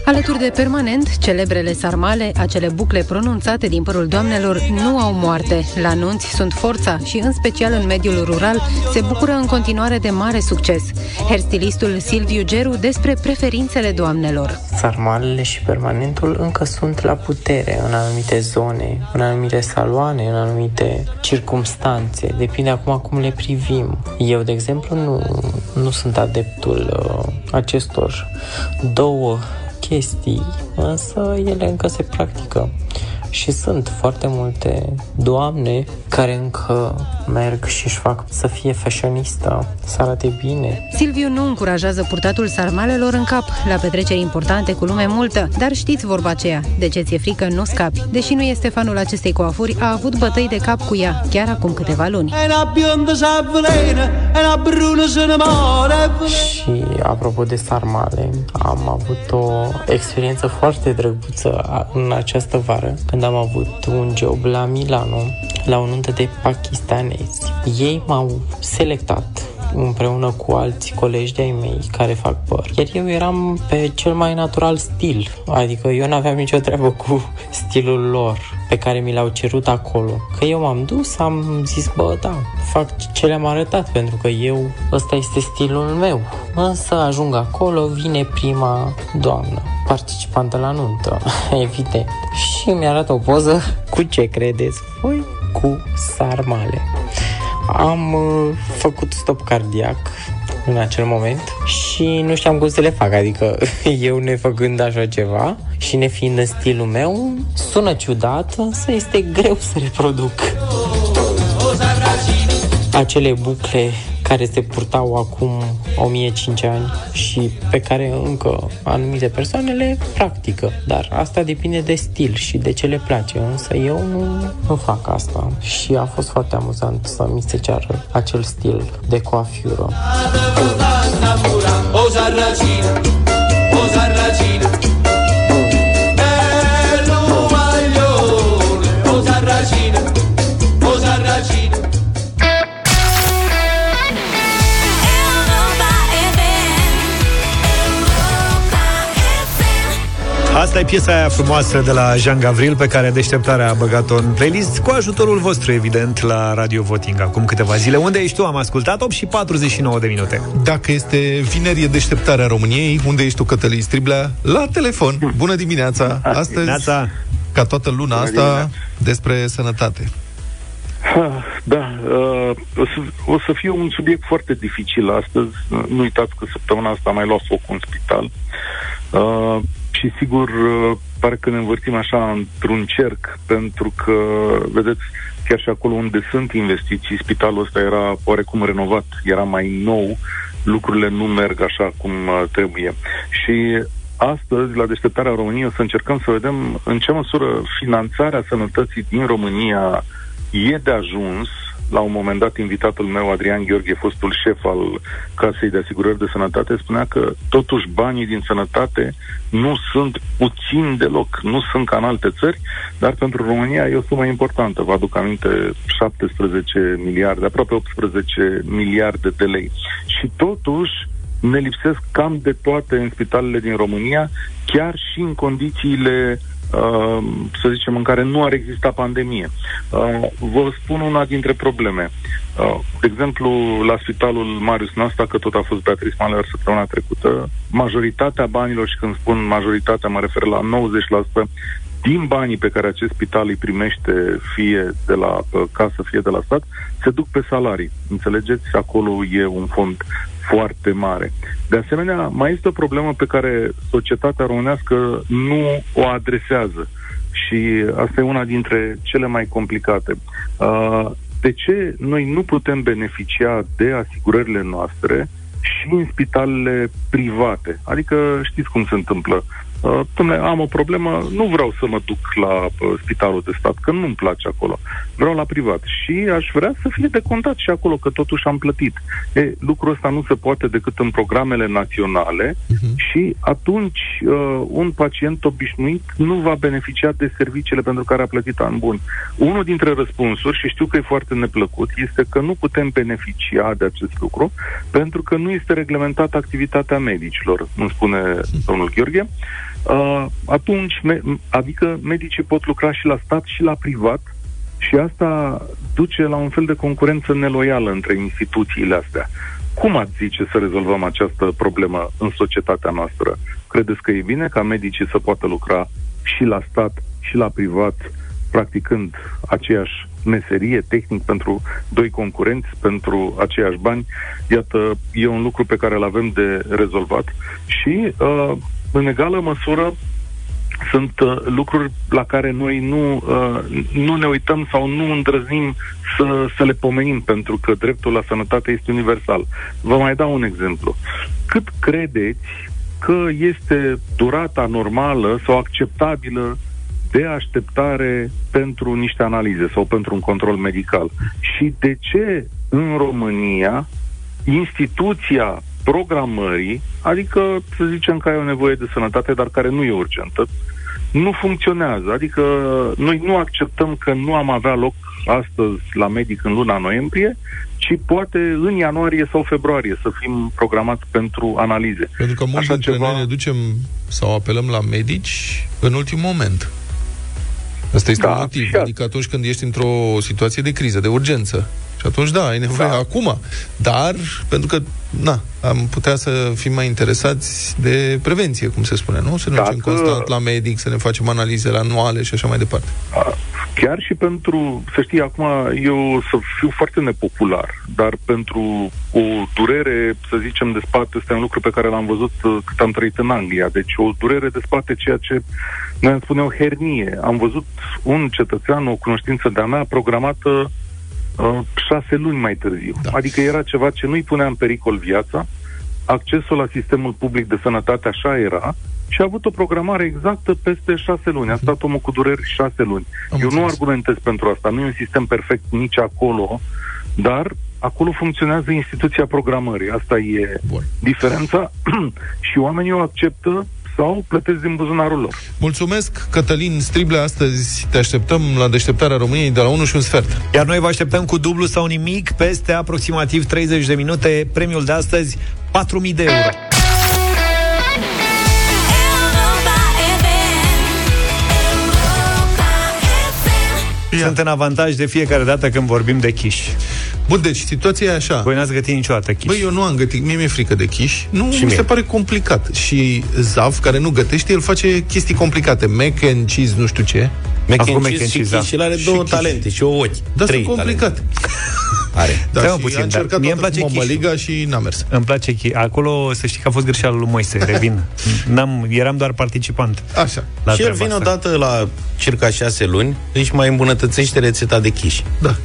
Alături de permanent, celebrele sarmale, acele bucle pronunțate din părul doamnelor, nu au moarte. La nunți sunt forța și, în special în mediul rural, se bucură în continuare de mare succes. Hairstylistul Silviu Geru despre preferințele doamnelor. Sarmalele și permanentul încă sunt la putere în anumite zone, în anumite saloane, în anumite circumstanțe. Depinde acum cum le privim. Eu, de exemplu, nu, nu sunt adeptul uh, acestor două chestii, însă ele încă se practică. Și sunt foarte multe doamne care încă merg și își fac să fie fashionistă, să arate bine. Silviu nu încurajează purtatul sarmalelor în cap la petreceri importante cu lume multă, dar știți vorba aceea, de ce ți-e frică nu scapi. Deși nu este fanul acestei coafuri, a avut bătăi de cap cu ea, chiar acum câteva luni. En a bionde se avvelena, en a brune se ne muore. Și apropo de sarmale, am avut o experiență foarte drăguță a- în această vară, când am avut un job la Milano, la o nuntă de pakistanezi. Ei m-au selectat împreună cu alți colegi de-ai mei care fac păr. Iar eu eram pe cel mai natural stil, adică eu n-aveam nicio treabă *laughs* cu stilul lor pe care mi l-au cerut acolo. Că eu m-am dus, am zis, bă, da, fac ce le-am arătat, pentru că eu, ăsta este stilul meu. Însă ajung acolo, vine prima doamnă, participantă la nuntă, *laughs* evident. Și mi arată o poză *laughs* cu ce credeți voi? Cu sarmale. Am uh, făcut stop cardiac în acel moment și nu știam cum să le fac, adică *laughs* eu nefăcând așa ceva și nefiind în stilul meu, sună ciudat, însă este greu să reproduc. Acele bucle care se purtau acum 1005 ani și pe care încă anumite persoane le practică. Dar asta depinde de stil și de ce le place, însă eu nu, nu fac asta. Și a fost foarte amuzant să mi se ceară acel stil de coafură. O sarracina, o Asta e piesa aia frumoasă de la Jean Gavril Pe care deșteptarea a băgat-o în playlist Cu ajutorul vostru, evident, la Radio Voting Acum câteva zile, unde ești tu? Am ascultat 8 și 49 de minute Dacă este vineri e deșteptarea României, unde ești tu, Cătălin Striblea? La telefon. Bună dimineața! Astăzi, Dimineața. ca toată luna Bună asta, dimineața. despre sănătate. Ha, Da, uh, o, să, o să fie un subiect foarte dificil astăzi. Nu uitați că săptămâna asta am mai luat foc în spital. Uh, și sigur, uh, pare că ne învârtim așa într-un cerc, pentru că, vedeți, chiar și acolo unde sunt investiții, spitalul ăsta era oarecum renovat, era mai nou, lucrurile nu merg așa cum uh, trebuie. Și astăzi, la deșteptarea României, o să încercăm să vedem în ce măsură finanțarea sănătății din România e de ajuns. La un moment dat, invitatul meu, Adrian Gheorghe, fostul șef al Casei de Asigurări de Sănătate, spunea că totuși banii din sănătate nu sunt puțin deloc, nu sunt ca în alte țări, dar pentru România e o sumă importantă. Vă aduc aminte, 17 miliarde, aproape 18 miliarde de lei. Și totuși, ne lipsesc cam de toate în spitalele din România, chiar și în condițiile uh, să zicem, în care nu ar exista pandemie. Uh, vă spun una dintre probleme. Uh, de exemplu, la spitalul Marius Nasta, că tot a fost Beatrice Maler săptămâna trecută, majoritatea banilor, și când spun majoritatea, mă refer la 90%, din banii pe care acest spital îi primește, fie de la uh, casă, fie de la stat, se duc pe salarii. Înțelegeți? Acolo e un fond foarte mare. De asemenea, mai este o problemă pe care societatea românească nu o adresează și asta e una dintre cele mai complicate. Uh, de ce noi nu putem beneficia de asigurările noastre și în spitalele private? Adică știți cum se întâmplă. Uh, dom'le, am o problemă, nu vreau să mă duc la uh, spitalul de stat, că nu-mi place acolo. Vreau la privat. Și aș vrea să fie decontat și acolo, că totuși am plătit. E, lucrul ăsta nu se poate decât în programele naționale uh-huh. și atunci uh, un pacient obișnuit nu va beneficia de serviciile pentru care a plătit an bun. Unul dintre răspunsuri, și știu că e foarte neplăcut, este că nu putem beneficia de acest lucru pentru că nu este reglementată activitatea medicilor, îmi spune domnul Gheorghe. Uh, atunci, me- adică medicii pot lucra și la stat și la privat și asta duce la un fel de concurență neloială între instituțiile astea. Cum ați zice să rezolvăm această problemă în societatea noastră? Credeți că e bine ca medicii să poată lucra și la stat și la privat, practicând aceeași meserie tehnic pentru doi concurenți, pentru aceiași bani? Iată, e un lucru pe care îl avem de rezolvat. Și, uh, în egală măsură, sunt uh, lucruri la care noi nu, uh, nu ne uităm sau nu îndrăznim să, să le pomenim, pentru că dreptul la sănătate este universal. Vă mai dau un exemplu. Cât credeți că este durata normală sau acceptabilă de așteptare pentru niște analize sau pentru un control medical? Și de ce în România instituția programării, adică să zicem că ai o nevoie de sănătate, dar care nu e urgentă, nu funcționează. Adică noi nu acceptăm că nu am avea loc astăzi la medic în luna noiembrie, ci poate în ianuarie sau februarie să fim programați pentru analize. Pentru că mulți Așa dintre ceva- noi ne ducem sau apelăm la medici în ultimul moment. Asta este Da, un motiv. și Adică atunci când ești într-o situație de criză, de urgență. Și atunci, da, ai nevoie da. acum. Dar, pentru că, na, am putea să fim mai interesați de prevenție, cum se spune, nu? Să ne Dacă- ducem constant la medic, să ne facem analizele anuale și așa mai departe. Chiar și pentru, să știi, acum eu să fiu foarte nepopular, dar pentru o durere, să zicem, de spate, este un lucru pe care l-am văzut uh, cât am trăit în Anglia. Deci o durere de spate, ceea ce noi am spune o hernie. Am văzut un cetățean, o cunoștință de-a mea, programată uh, șase luni mai târziu. Da. Adică era ceva ce nu-i punea în pericol viața, accesul la sistemul public de sănătate așa era și a avut o programare exactă peste șase luni. A stat omul cu dureri șase luni. Am Eu nu înțeles. argumentez pentru asta. Nu e un sistem perfect nici acolo, dar acolo funcționează instituția programării. Asta e Bun. diferența *clears throat* și oamenii o acceptă sau plătesc din buzunarul lor. Mulțumesc, Cătălin Strible, astăzi te așteptăm la deșteptarea României de la 1 și un sfert. Iar noi vă așteptăm cu dublu sau nimic peste aproximativ 30 de minute. Premiul de astăzi, 4.000 de euro. Sunt în avantaj de fiecare dată când vorbim de Kish. Bun, deci situația e așa. Voi n-ați gătit niciodată quiche. Băi, eu nu am gătit, mie mi-e frică de quiche. Nu, Și mi mie. se pare complicat. Și Zav, care nu gătește, el face chestii complicate. Mac and cheese, nu știu ce. Mac and cheese și quiche, și el are două talente și o ochi. Da, Trei sunt complicat. *laughs* Are. Da, Stai mă și puțin, a dar încercat mie îmi toată place cu quiche. mămăliga și n-a mers. Îmi place chi- Acolo să știi că a fost greșeala lui Moise, revin. *laughs* N-am, eram doar participant. Așa. La și el treaba vine asta. odată la circa șase luni, își mai îmbunătățește rețeta de quiche. Da.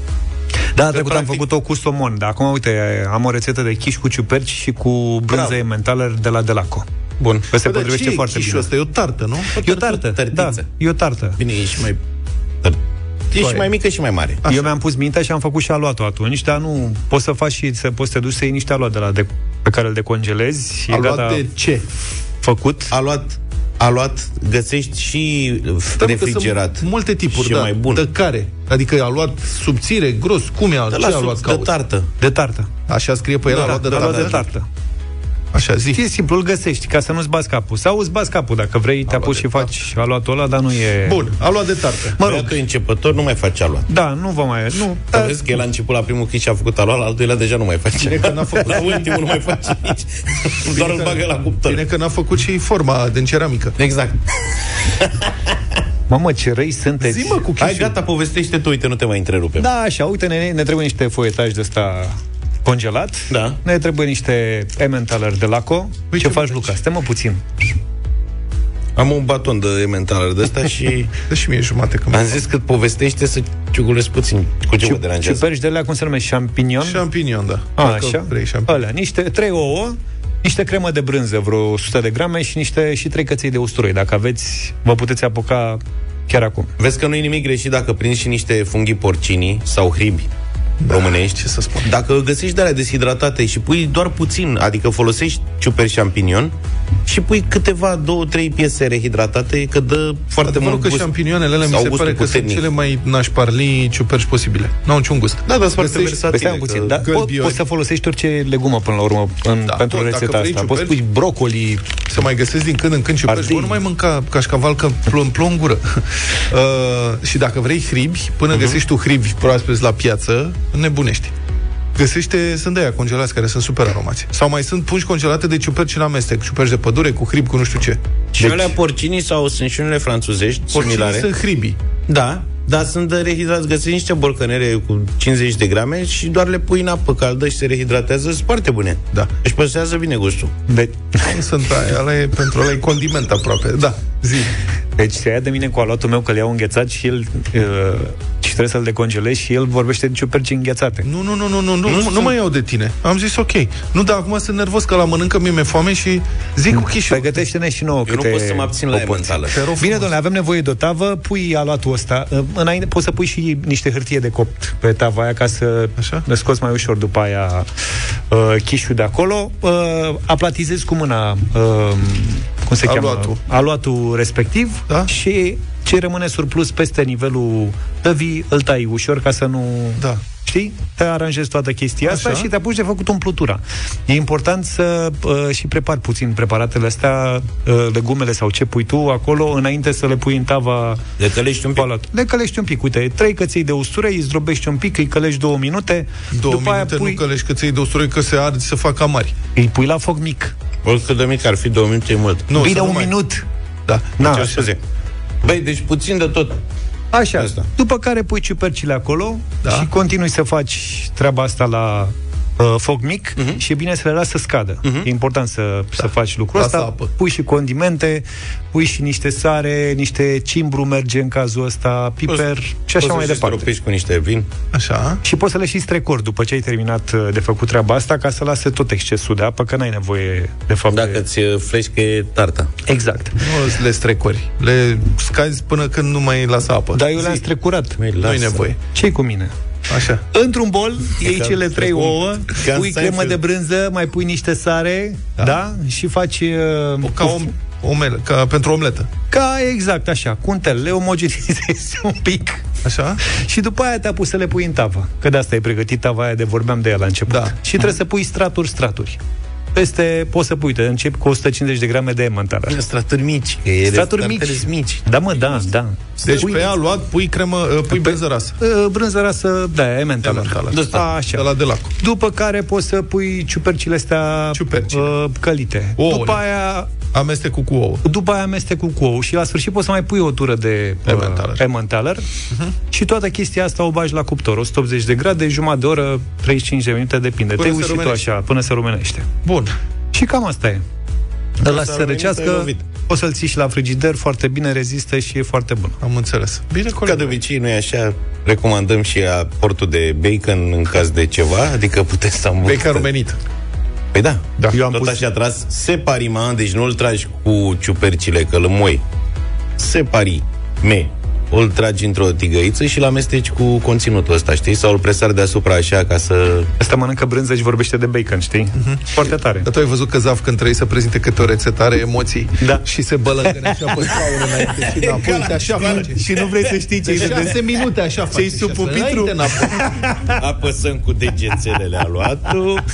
Da, trecut am făcut-o cu somon, dar acum, uite, am o rețetă de quiche cu ciuperci și cu brânză ementaler de la Delaco. Bun. Că se Bă, dar potrivește ce e foarte quiche-ul bine. ăsta? E o tartă, nu? E o tartă, da, e o tartă. Bine, ești mai... Ești Păi. mai mică și mai mare. Eu mi-am pus mintea și am făcut și aluatul atunci, dar nu poți să faci și să poți să te duci să iei niște aluat de la de, pe care îl decongelezi și e Aluat gata de ce? făcut. A luat, a luat, găsești și Da, mă, că refrigerat. sunt multe tipuri, și da. mai bun. De care? Adică a luat subțire, gros, cum e? De ce la a sub- luat de cauți? tartă. De tartă. Așa scrie pe el, a luat de a luat de tartă. Tartă. Așa, zi. E simplu, îl găsești, ca să nu-ți bați capul. Sau îți bați capul, dacă vrei, te apuci și faci aluatul ăla, dar nu e... Bun, a luat de tartă. Mă rog. Dacă e începător, nu mai face aluat. Da, nu va mai... Nu, Da. Vezi că el a început la primul quiche și a făcut aluat, la al doilea deja nu mai face. Bine că n-a făcut. La ultimul nu mai face nici. Doar îl bagă la cuptor. Bine că n-a făcut și forma din ceramică. Exact. Mamă, ce răi sunteți. Zi, mă, cu Hai, quiche gata, povestește tu, uite, nu te mai întrerupem. Da, așa, uite, ne, ne trebuie niște foietaj de ăsta congelat. Da. Ne trebuie niște Emmentaler de Laco. Păi ce ce faci, faci? Luca? Stai mă puțin. Am un baton de ementaler de ăsta și *laughs* Dă și mie jumate că am zis că povestește să ciugulesc puțin. Cu ce mă deranjează? Ciuperci de alea, cum se numește? Champignon? Champignon, da. A, Dacă așa? Vrei champignon. Alea, niște, trei ouă, niște cremă de brânză, vreo 100 de grame și niște și trei căței de usturoi. Dacă aveți, vă puteți apuca chiar acum. Vezi că nu e nimic greșit dacă prinzi și niște funghi porcini sau hribi da, românești. Ce să spun? Dacă găsești de alea deshidratate și pui doar puțin, adică folosești ciuperci champignon și pui câteva, două, trei piese rehidratate, că dă foarte Adevărul mult că gust. șampinioanele alea mi Sau se gustul pare că sunt puternic. cele mai nașparlii ciuperci posibile. N-au niciun gust. Da, dar sunt foarte Găsești- versatile. Păi stai un că puțin, da, po- gălbiori. poți să folosești orice legumă până la urmă în, Da, pentru tot, dacă rețeta vrei asta. Poți ciuperci- pui brocoli, Să mai găsesc din când în când ciuperci, Ardei. bă, nu mai mânca cașcaval că plouă, plouă în gură. *laughs* uh, și dacă vrei hribi, până uh-huh. găsești tu hribi proaspeți la piață, nebunești. Găsește, sunt de aia congelați, care sunt super aromați. Sau mai sunt pungi congelate de ciuperci în amestec, ciuperci de pădure cu hrib, cu nu știu ce. Și deci, alea porcinii sau sunt și unele franțuzești Porcinii similare. sunt hribii. Da, dar sunt de rehidrați. Găsești niște borcanele cu 50 de grame și doar le pui în apă caldă și se rehidratează. Sunt foarte bune. Da. Își păstrează bine gustul. de, Nu sunt aia, ăla e pentru ăla e condiment aproape. Da, zi. Deci se ia de mine cu aluatul meu că le iau înghețat și el uh, și trebuie să-l decongelez și el vorbește de ciuperci înghețate. Nu, nu, nu, nu, nu, nu, nu, nu sunt- mai iau de tine. Am zis ok. Nu, dar acum sunt nervos că la mănâncă mie mi-e foame și zic cu chișul. Păi gătește-ne și nouă Eu nu câte pot să mă abțin la o poți. ementală. Te rog Bine, frumos. domnule, avem nevoie de o tavă, pui aluatul ăsta. uh, Înainte poți să pui și niște hârtie de copt pe tava aia ca să Așa? ne scoți mai ușor după aia uh, chișul de acolo. Uh, aplatizezi cu mâna uh, cum se Aluatul. cheamă? Aluatul respectiv Da. și ce rămâne surplus peste nivelul tăvii îl tai ușor ca să nu... Da. Știi? Te aranjezi toată chestia asta Așa. și te apuci de făcut umplutura. E important să uh, și prepari puțin preparatele astea, uh, legumele sau ce pui tu acolo, înainte să le pui în tava Le călești un pic. palat. Le călești un pic. Uite, trei căței de ustură, îi zdrobești un pic, îi călești două minute, Două după minute aia pui, nu călești că ți de usturoi că se ard să facă mari. îi pui la foc mic. Oricât de mic ar fi, două minute e mult. Nu, Bine, să nu un mai- minut. Da. Na, Ce așa. scuze. Băi, deci puțin de tot. Așa. Asta. După care pui ciupercile acolo Da. și continui să faci treaba asta la uh, foc mic Mhm. uh-huh. și e bine să le lași să scadă. Uh-huh. E important să, da. să faci lucrul Lasă ăsta. apă. Pui și condimente, pui și niște sare, niște cimbru merge în cazul ăsta, piper și așa mai departe. Poți cu niște vin. Așa. Și poți să le și strecori după ce ai terminat uh, de făcut treaba asta ca să lase tot excesul de apă, că n-ai nevoie de fapt Dacă de... ți flești că e tarta. Exact. Nu le strecori. Le scazi până când nu mai lasă apă. Dar eu le-am strecurat. Măi, Nu-i lasă. nevoie. ce cu mine? Așa. Într-un bol iei ca- cele trei cum- ouă, ca în pui cremă Seinfeld. de brânză, mai pui niște sare, da, da? și faci uh, O, ca, om, omele, ca pentru omletă. ca exact așa, cu un tel, le omogenizezi un pic Așa? și după aia te apuci să le pui în tavă. Că de asta ai pregătit tava aia de vorbeam de ea la început. Da. Și trebuie să pui straturi, straturi. Peste, poți să pui, uite, începi cu 150 de grame de Emmentaler. Straturi mici, că ele Straturi mici. startele sunt mici. Da, mă, da, da. Deci pe ea luat, pui cremă, uh, pui brânză rasă. Uh, Brânză rasă, da, Emmentaler. Emmentaler. Așa. De la de lac. După care poți să pui ciupercile astea Ciupercile. uh, călite. Ouăle. După aia Amestecul cu ouă. după aia amestecul cu ou și la sfârșit poți să mai pui o tură de uh, Emmentaler. Emmentaler și toată chestia asta o bagi la cuptor, 180 de grade, jumătate de oră, 35 de minute, depinde. Până Te se uiți și tu rumenește. așa, până se rumenește. Bun. Și cam asta e. Îl lași s-a să rumenit, ai răcească, lovit. o să-l ții și la frigider, foarte bine rezistă și e foarte bun. Am înțeles. Bine, Ca coleg. de obicei, noi așa recomandăm și aportul de bacon în caz de ceva, adică puteți să ambută. Bacon rumenit. Păi da, Da. Eu am tot pus- așa tras separima, deci nu îl tragi cu ciupercile, că îl moi. Separi, me, îl tragi într-o tigăiță și îl amesteci cu conținutul ăsta, știi? Sau îl presari deasupra așa ca să... Asta mănâncă brânză și vorbește de bacon, știi? Foarte tare. Dar tu ai văzut că Zaf când trebuie să prezinte câte o rețetă are emoții Da. și se bălăngăne *laughs* așa pe scaun înainte și înapoi, uite, așa face. Și nu vrei să știi ce De șase minute așa face. sub și pupitru? înainte, înapoi. *laughs* Apăsăm cu degețelele aluatul.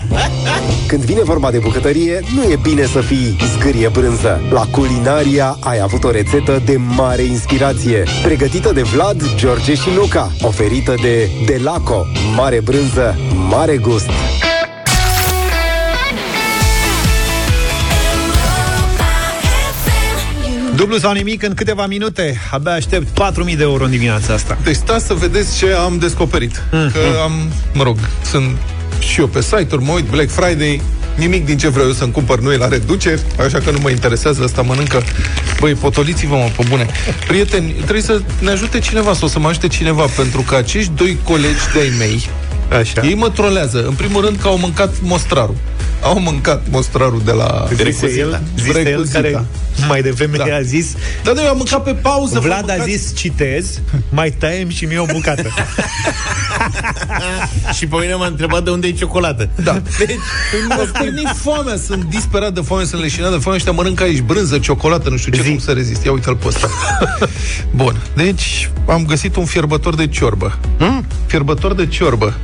*laughs* Când vine vorba de bucătărie, nu e bine să fii zgârie brânză. La Culinaria ai avut o rețetă de mare inspirație, pregătită de Vlad, George și Luca, oferită de Delaco. Mare brânză, mare gust. Dublu sau nimic în câteva minute. Abia aștept 4.000 de euro în dimineața asta. Deci stați să vedeți ce am descoperit. Mhm. Că am, mă rog, sunt și eu pe site-uri, mă uit, Black Friday, nimic din ce vreau eu să-mi cumpăr nu e la reduceri, așa că nu mă interesează, asta mănâncă. Băi, potoliți-vă, mă, pe bune. Prieteni, trebuie să ne ajute cineva sau să mă ajute cineva, pentru că acești doi colegi de-ai mei, Așa. ei mă trolează. În primul rând că au mâncat mostrarul. Au mâncat mostrarul de la... Zise el, zise el Recuzita. care mai devreme Da. a zis Dar noi am mâncat pe pauză. vă Vlad a mâncați- zis, citez, mai taiem și mie o bucată. *laughs* și pe mine m-a întrebat de unde e ciocolată. Da. Deci, m-a stârnit foamea, sunt disperat de foame, sunt leșinat de foame, ăștia mănâncă aici brânză, ciocolată, nu știu ce, cum să rezist. Ia uite-l pe ăsta. *laughs* Bun, deci am găsit un fierbător de ciorbă. Mm? Fierbător de ciorbă.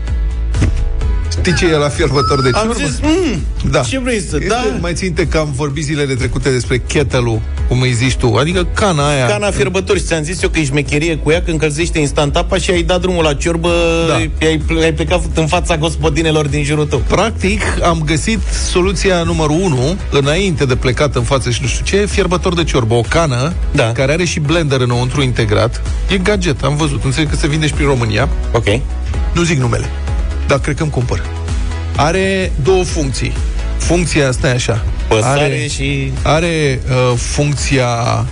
Știi ce e la fierbător de Am ciorbă? zis, mm, da. ce vrei să... Este, Da, Mai ținte că am vorbit zilele trecute despre kettle cum îi zici tu, adică cana aia. cana fierbător și ți-am zis eu că e șmecherie cu ea că încălzește instant apa și ai dat drumul la ciorbă, Da. ai, ai plecat în fața gospodinelor din jurul tău. Practic, am găsit soluția numărul 1, înainte de plecat în față și nu știu ce, fierbător de ciorbă, o cană, Da. care are și blender înăuntru integrat. E gadget, am văzut, înțeleg că se vinde și prin România. Ok. Nu zic numele, dar cred că îmi cumpăr. Are două funcții. Funcția asta e așa. Păsare are, și... Are uh, funcția... *laughs*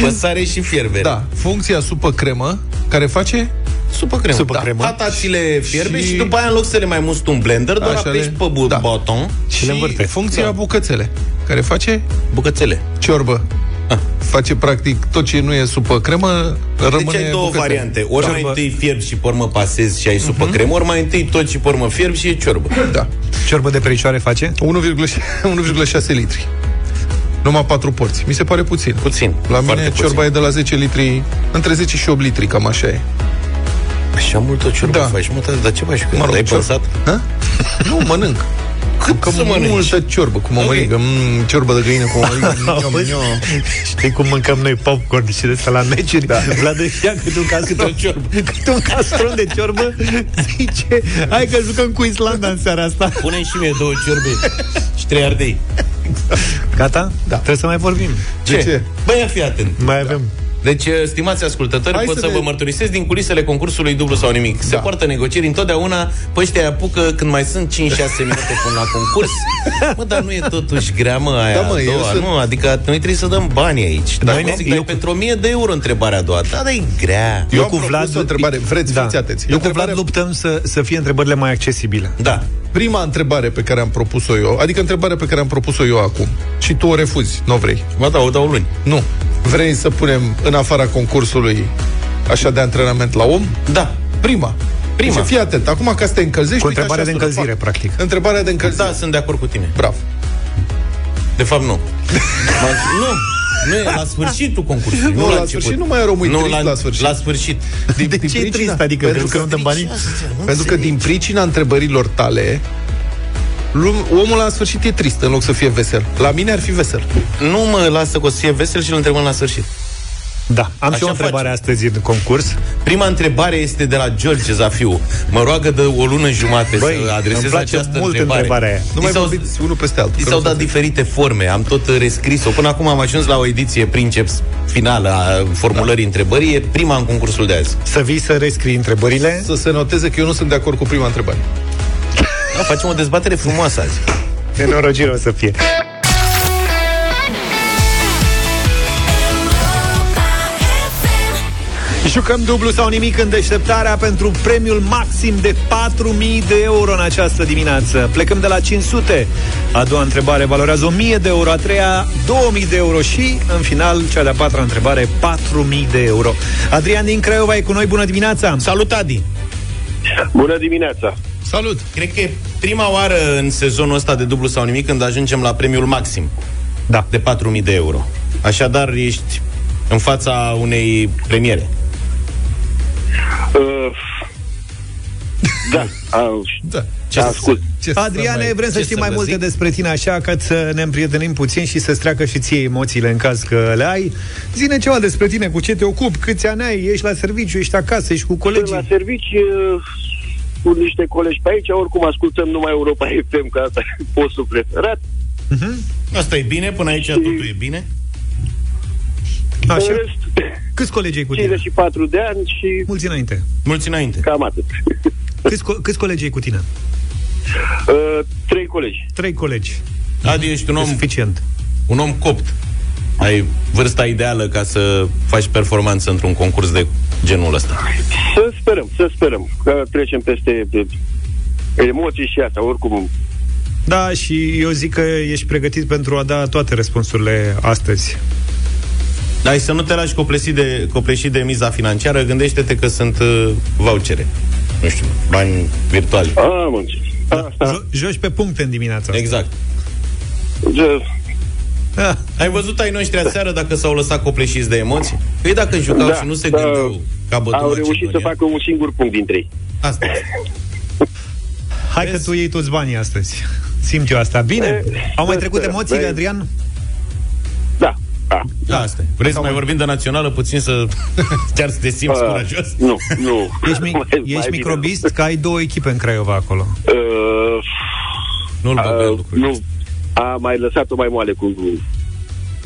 Păsare și fierbere. Da, funcția supă cremă, care face Supă cremă. Supă da. cremă. Tata ți le fierbe și... Și- și după aia în loc să le mai musti un blender, doar Așa apeși le- pe bu- da. buton și le învârte. funcția Da. bucățele, care face bucățele. ciorbă. Face practic tot ce nu e supă cremă, rămâne deci ai două bucățele. variante. Ori mai Ciorbă. întâi fierbi și pe urmă pasezi și ai supă cremă, ori mai întâi tot și pe urmă fierbi și e ciorbă. Da. Ciorbă de pericioare face? 1,6 *laughs* litri. Numai 4 porți. Mi se pare puțin. Puțin. La foarte mine puțin. ciorba e de la 10 litri, între 10 și 8 litri, cam așa e. Așa multă ciorbă Da. faci, mă, dar ce faci? Că Mă rog, ai cior- păsat? Ha? *laughs* Nu, mănânc. Cât Că să mănânci? multă ciorbă cu mămăligă. Mm, ciorbă de găină cu mămăligă. *laughs* Miau, miau. Știi cum mâncăm noi popcorn și de asta la meciuri? Da. Vlad își ia câte un castron, ciorbă. câte un castron de ciorbă Zice, hai că jucăm cu Islanda în seara asta Pune și mie două ciorbe și trei ardei. Gata? Da. Trebuie să mai vorbim De ce? Băi, ia fi atent. Mai avem Deci, uh, stimați ascultători, Hai pot să să, ne- vă mărturisesc din culisele concursului dublu sau nimic. Se Da. poartă negocieri întotdeauna, pe ăștia apucă când mai sunt 5-6 minute până la concurs. *laughs* Mă, dar nu e totuși grea, mă, aia Da, da, mă, mă, a eu doua, sunt- nu? Adică noi trebuie să dăm bani aici. Dar Noi noi ne- zic, dai eu- pentru 1000 de euro întrebarea a doua. Da, dar e grea. Eu, Eu am cu propus Vlad- o întrebare. Vreți, da. fiți atenți. Eu E o cu Vlad întrebare- luptăm să, să fie întrebările mai accesibile Da. Prima întrebare pe care am propus-o eu, adică întrebarea pe care am propus-o eu acum, și tu o refuzi, nu o vrei. Ba da, o dau luni. Nu. Vrei să punem în afara concursului așa de antrenament la om? Da. Prima. Prima. Deci fii atent. Acum ca să te încălzești... Cu uite, întrebare așa de sună, încălzire, fac. practic Întrebarea de încălzire. Da, sunt de acord cu tine. Bravo. De fapt, nu. *laughs* M-am- nu. Nu e la sfârșitul concursului, Nu, nu, la început. sfârșit nu mai rămâi nu, trist la, la sfârșit. La sfârșit. Din, De din ce e pricina- trist? Adică pentru pentru că nu dăm banii? Pentru că din pricina întrebărilor tale, lum- omul la sfârșit e trist în loc să fie vesel. La mine ar fi vesel. Nu mă lasă că o să fie vesel și îl întrebăm la sfârșit. Da, am și Așa o întrebare facem. astăzi în concurs. Prima întrebare este de la George Zafiu. Mă roagă de o lună jumate Băi, să adresez îmi place această mult întrebare. întrebarea aia. Nu I mai s-au- vorbiți unul peste altul. I că s-au nu dat se- diferite forme, am tot uh, rescris-o. Până acum am ajuns la o ediție princeps finală a formulării întrebării. E prima în concursul de azi. Să vii să rescrii întrebările. Să se noteze că eu nu sunt de acord cu prima întrebare. Da, facem o dezbatere frumoasă azi. Nenorocire o să fie. Jucăm dublu sau nimic în deșteptarea pentru premiul maxim de 4.000 de euro în această dimineață. Plecăm de la 500. A doua întrebare valorează 1.000 de euro, a treia 2.000 de euro și, în final, cea de-a patra întrebare 4.000 de euro. Adrian din Craiova e cu noi, bună dimineața! Salut, Adi! Bună dimineața! Salut! Cred că e prima oară în sezonul ăsta de dublu sau nimic când ajungem la premiul maxim Da. de 4.000 de euro. Așadar, ești în fața unei premiere. Uh, da, au, Da. ce ascult. Ce să Adriane, mai- vrem să ce știm să mai vă multe zic? despre tine așa ca să ne împrietenim puțin și să-ți treacă și ție emoțiile în caz că le ai. Zine ceva despre tine, cu ce te ocupi, câți ani ai, ești la serviciu, ești acasă, ești cu Sunt la colegii. Servici uh, cu niște colegi pe aici, oricum ascultăm numai Europa *laughs* FM, că asta e postul preferat. Asta e bine, până aici totul e bine. În Așa. rest, Câți colegi ai cu tine? 54 de ani și Mulți înainte. Mulți înainte. cam atât. *laughs* Câți, co- câți colegi ai cu tine? Uh, trei colegi. Trei colegi. Adi, ești un E om, suficient. un om copt. Ai vârsta ideală ca să faci performanță într-un concurs de genul ăsta. Să sperăm, să sperăm că trecem peste de, emoții și asta, oricum Da, și eu zic că ești pregătit pentru a da toate răspunsurile astăzi. Dar să nu te lași copleșit de, copleșit de miza financiară, gândește-te că sunt uh, vouchere. Nu știu, bani virtuali. am înțeles. Asta, Jo- joci pe puncte în dimineața asta. Exact. de, Ah, Ai văzut ai noștri aseară dacă s-au lăsat copleșiți de emoții? Păi dacă jucau Da, și nu se da. gândeau ca bătul au reușit să facă un singur punct dintre ei. Asta este. Hai că tu iei toți banii astăzi. Simt eu asta. Bine. E, Au mai să trecut sperăm. emoțiile, Băi, Adrian? Da, da. Da, asta e. Vrei să mai vorbim de națională puțin să *laughs* chiar să te simți Uh, curajos? Nu, nu. *laughs* Ești, mi- Mai- mai ești bine. microbist, că ai două echipe în Craiova acolo. Uh, Nu-l băga în uh, lucruri. nu, a mai lăsat-o mai moale cu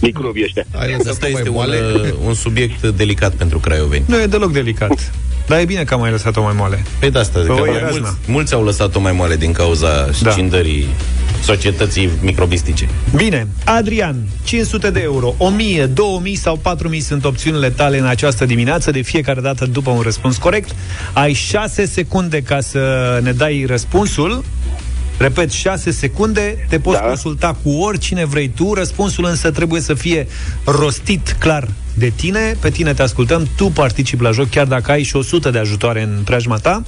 microbii ăștia. Ai lăsat Asta mai este un, moale. uh, un subiect delicat pentru craioveni. Nu e deloc delicat. Dar e bine că am mai lăsat-o mai moale. Păi de asta, Păi, că o mai e razna. mulți, mulți au lăsat-o mai moale din cauza Da. scindării societății microbistice. Bine, Adrian, 500 de euro, 1000, 2000 sau 4000 sunt opțiunile tale în această dimineață, de fiecare dată după un răspuns corect. Ai 6 secunde ca să ne dai răspunsul. Repet, 6 secunde, te poți Da. consulta cu oricine vrei tu, răspunsul însă trebuie să fie rostit clar de tine, pe tine te ascultăm, tu participi la joc, chiar dacă ai și 100 de ajutoare în preajma ta.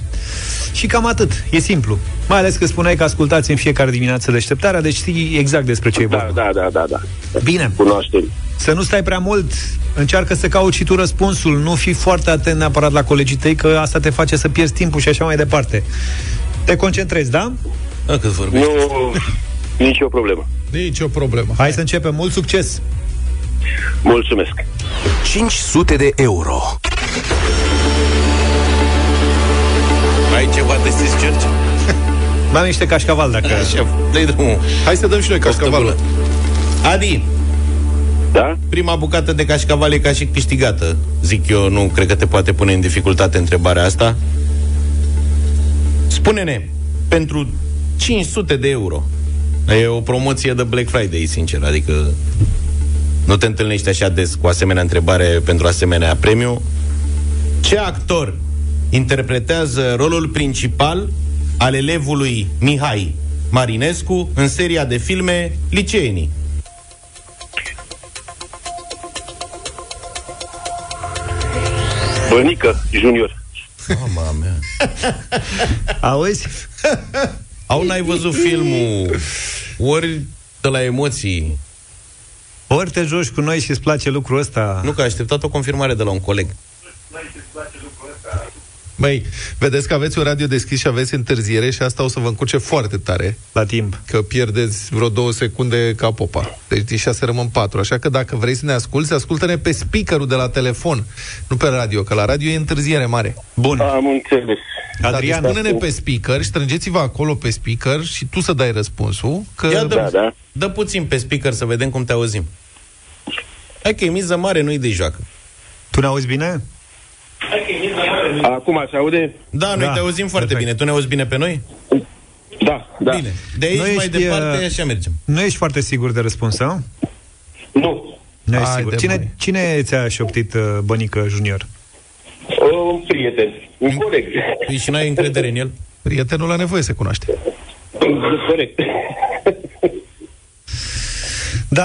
Și cam atât, e simplu. Mai ales că spuneai că ascultați în fiecare dimineață deșteptarea, deci știi exact despre ce e Da, vorba. da, da, da, da. Bine, Cunoaștem. să nu stai prea mult, încearcă să cauți și tu răspunsul, nu fi foarte atent neapărat la colegii tăi, că asta te face să pierzi timpul și așa mai departe. Te concentrezi, da? Da, cât vorbești. Nu, nicio problemă. Nici o problemă. Hai să începem. Mult succes! Mulțumesc. 500 de euro. Ai ceva de zis, George? *laughs* Mai am niște cașcaval, dacă... Așa, dă drumul. Hai să dăm și noi Poftă cașcavalul. bună. Adi, Da? prima bucată de cașcaval e ca și câștigată. Zic eu, nu cred că te poate pune în dificultate întrebarea asta. Spune-ne, pentru 500 de euro, e o promoție de Black Friday, sincer, adică nu te întâlnești așa des cu asemenea întrebare pentru asemenea premiu. Ce actor interpretează rolul principal al elevului Mihai Marinescu în seria de filme Liceenii? Bănică, junior. Mama mea. *laughs* Auzi? Au n-ai văzut filmul ori de la emoții Ori te joci cu noi și îți place lucrul ăsta. Nu, că a așteptat o confirmare de la un coleg. Băi, vedeți că aveți un radio deschis și aveți întârziere și asta o să vă încurce foarte tare. La timp. Că pierdeți vreo două secunde ca popa. Deci din șase rămân patru. Așa că dacă vrei să ne asculti, ascultă-ne pe speakerul de la telefon, nu pe radio, că la radio e întârziere mare. Bun. Am înțeles. Adrian, Dar deci pune-ne pe speaker și strângeți-vă acolo pe speaker și tu să dai răspunsul. Că... Ia dă, Da, da. dă puțin pe speaker să vedem cum te auzim. Hai că e miză mare, nu-i de joacă. Tu ne auzi bine? Acum se aude? Da, noi Da, te auzim foarte perfect. bine. Tu ne auzi bine pe noi? Da, da. Bine. De aici Nu mai ești, departe, uh, așa mergem. Nu ești foarte sigur de răspuns, nu? Nu. Nu ești Haide, sigur. Cine, măi. cine ți-a șoptit uh, Bănică Junior? Un prieten, un coleg. Păi și n-ai încredere în el? Prietenul la nevoie se cunoaște. Corect. Da.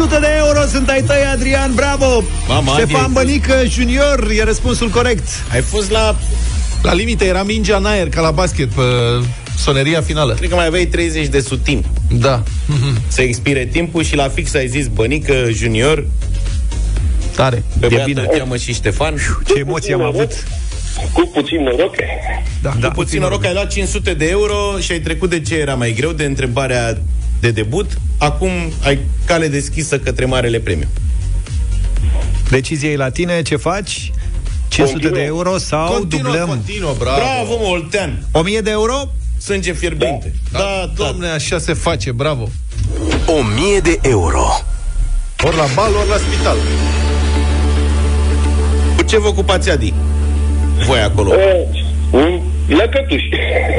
500 de euro sunt ai tăi, Adrian, bravo! Mamă, Adi, ai Ștefan fost- Bănică Junior e răspunsul corect. Ai fost la... La limită era mingea în aer, ca la basket, pe soneria finală. Cred că mai aveai 30 de sutim. Da. *laughs* Să expire timpul și la fix ai zis Bănică Junior, Tare. pe E băiatul bine. îl cheamă și Ștefan. Ce emoții am avut. Cu puțin noroc. Da, Da. Cu puțin noroc ai luat 500 de euro și ai trecut de ce era mai greu, de întrebarea de debut. Acum ai cale deschisă către marele premiu. Decizia e la tine, ce faci? 500 de euro sau Continuă, dublăm? continuă, bravo. Bravo, mă, Oltean! 1000 de euro? Sânge fierbinte. Da, da, da. Domne, așa se face, bravo. 1000 de euro. Ori la bal, ori la spital. Cu ce vă ocupați, Adi? Voi acolo. Un lăcătuș.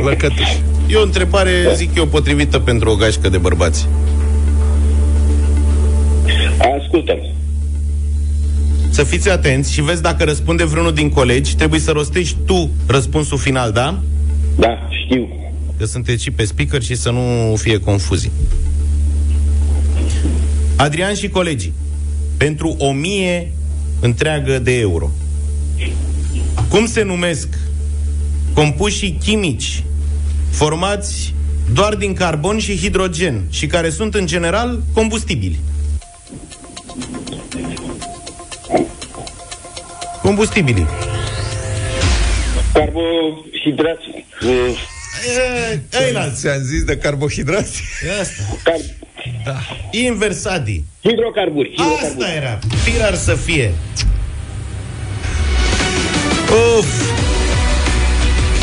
Lăcătuș. E o întrebare, zic eu, potrivită pentru o gașcă de bărbați. Ascultăm. Să fiți atenți și vezi dacă răspunde vreunul din colegi, trebuie să rostești tu răspunsul final, da? Da, știu. Că sunteți și pe speaker și să nu fie confuzii. Adrian și colegii, pentru o mie întreagă de euro. Cum se numesc compușii chimici formați doar din carbon și hidrogen și care sunt în general combustibili? Combustibilii. Carbohidrați. uh, Ei, la Ți-am zis de carbohidrați? asta. Car... Da. Inversadi. Hidrocarburi. Asta era. Firar să fie. Uf.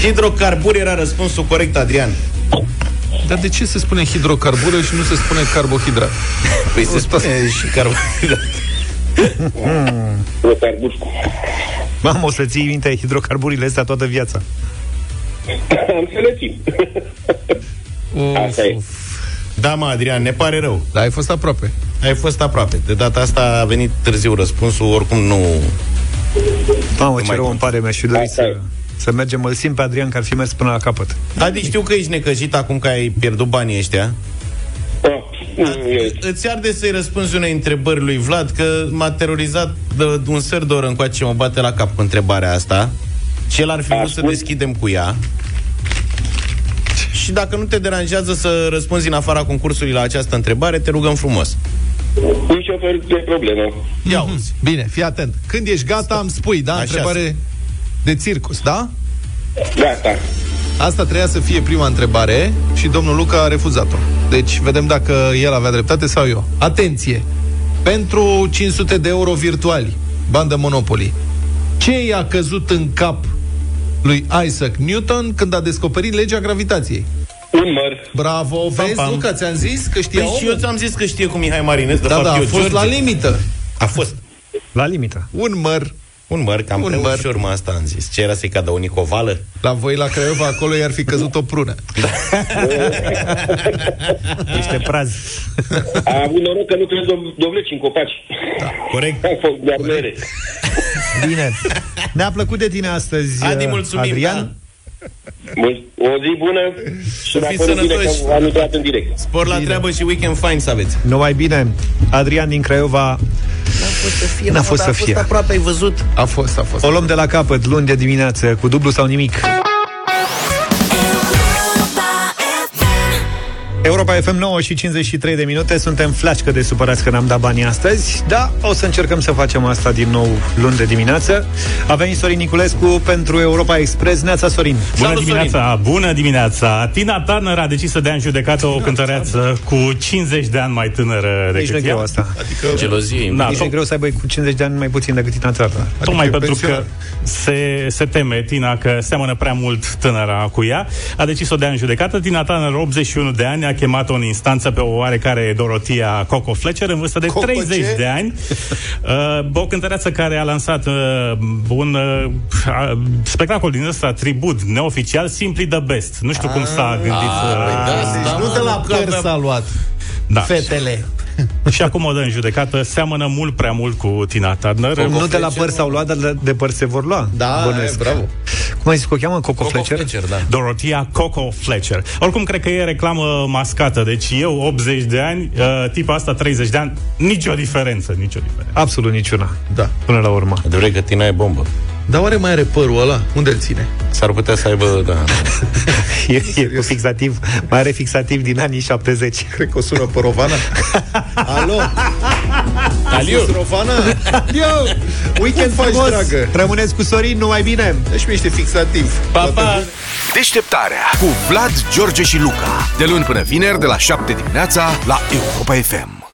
Hidrocarburi era răspunsul corect, Adrian. Dar de ce se spune hidrocarbură și nu se spune carbohidrat? Păi se spune și carbohidrat. Hidrocarburi. Mamă, o să ții minte hidrocarburile astea toată viața. Am să le țin. Asta e. Da, mă, Adrian, ne pare rău. Da, ai fost aproape. Ai fost aproape. De data asta a venit târziu răspunsul, oricum nu... Mamă, ce mai rău îmi pare, mi-aș fi dorit Asta e. să, să mergem. Îl simt pe Adrian că ar fi mers până la capăt. Adi, știu că ești necăjit acum că ai pierdut banii ăștia. Da. Mm, e- Îți arde să-i răspunzi unei întrebări lui Vlad, că m-a terorizat de un sfert de oră încoace, mă bate la cap cu întrebarea asta. Și el ar fi vrut să Ascult. deschidem cu ea. Și dacă nu te deranjează să răspunzi în afara concursului la această întrebare, te rugăm frumos. Nici o fel de problemă. Ia uzi. Bine, fii atent. Când ești gata, îmi spui, da? Așa Întrebare de circus, da? Gata. Asta trebuia să fie prima întrebare și domnul Luca a refuzat-o. Deci, vedem dacă el avea dreptate sau eu. Atenție! Pentru 500 de euro virtuali, bandă Monopoly, ce i-a căzut în cap lui Isaac Newton când a descoperit legea gravitației? Un măr. Bravo, vezi, pam. Luca, ți-am zis că știa Păi și eu omul? ți-am zis că știe cu Mihai Marinescu, de Da, fapt da, a eu, fost George. la limită. A fost. La limită. Un măr. Un măr, cam Un un măr. ușor, mă, asta am zis. Ce era să-i cadă o nicovală? La voi, la Craiova, acolo i-ar fi căzut o prună. *laughs* Niște praz. A avut noroc că nu trebuie dov- dovleci în copaci. Da. Corect. A fost de armere. Bine. Ne-a plăcut de tine astăzi, Adi, uh, mulțumim, Adrian. da. Mul- O zi bună și Să dacă fiți nu bine sănătoși. că am intrat în direct. Spor la treabă și weekend fine să aveți. Numai bine. Adrian din Craiova N-a fost să fie, N-a fost să a fie. fost aproape, ai văzut? A fost, a fost. o luăm de la capăt luni de dimineață cu dublu sau nimic. Europa FM 9 și 53 de minute Suntem flașcă de supărați că n-am dat banii astăzi Da, o să încercăm să facem asta din nou luni de dimineață A venit Sorin Niculescu pentru Europa Express Neața Sorin Bună dimineața, bună dimineața Tina Turner a decis să dea în judecată o cântăreață cu 50 de ani mai tânără Nici decât nu e ea. greu asta Adică Gelozie. Da, Nici nu e tot- greu să aibă cu 50 de ani mai puțin decât Tina Turner Tocmai Adică pentru că pensionar. se, se teme Tina că seamănă prea mult tânăra cu ea. A decis să o dea în judecată. Tina Turner, 81 de ani, a chemat-o în instanță pe o oarecare Dorotia Coco Fletcher, în vârstă de Coco 30 ce? de ani. *laughs* Uh, o cântăreață care a lansat uh, un uh, uh, spectacol din ăsta, tribut, neoficial, Simply the Best. Nu știu cum s-a gândit. uh, Deci nu de la păr s-a luat da. fetele. *laughs* Și acum o dă în judecată. Seamănă mult prea mult cu Tina Turner. Nu de la păr s-au luat, dar de- de păr se vor lua Da, Bănuiesc. e, bravo. Cum ai zis că o cheamă? Coco, Fletcher? Fletcher, da. Dorotia Coco Fletcher. Oricum, cred că e reclamă mascată. Deci eu, 80 de ani, uh, tipa asta, 30 de ani, nicio diferență, nicio diferență. Absolut niciuna Da. Până la urmă Adevărat că Tina e bombă. Dar oare mai are părul ăla? Unde îl ține? S-ar putea să aibă, da. *laughs* E, e cu fixativ Mai are fixativ din anii 70 Cred că o sună pe Rovana. *laughs* Alo? Aliu! Sus, Rovana? Yo! *laughs* Weekend faci, frumos dragă? Rămâneți cu Sorin, numai bine Deci mi ești fixativ. Pa, pa! Deșteptarea cu Vlad, George și Luca. De luni până vineri, de la 7 dimineața, la Europa FM.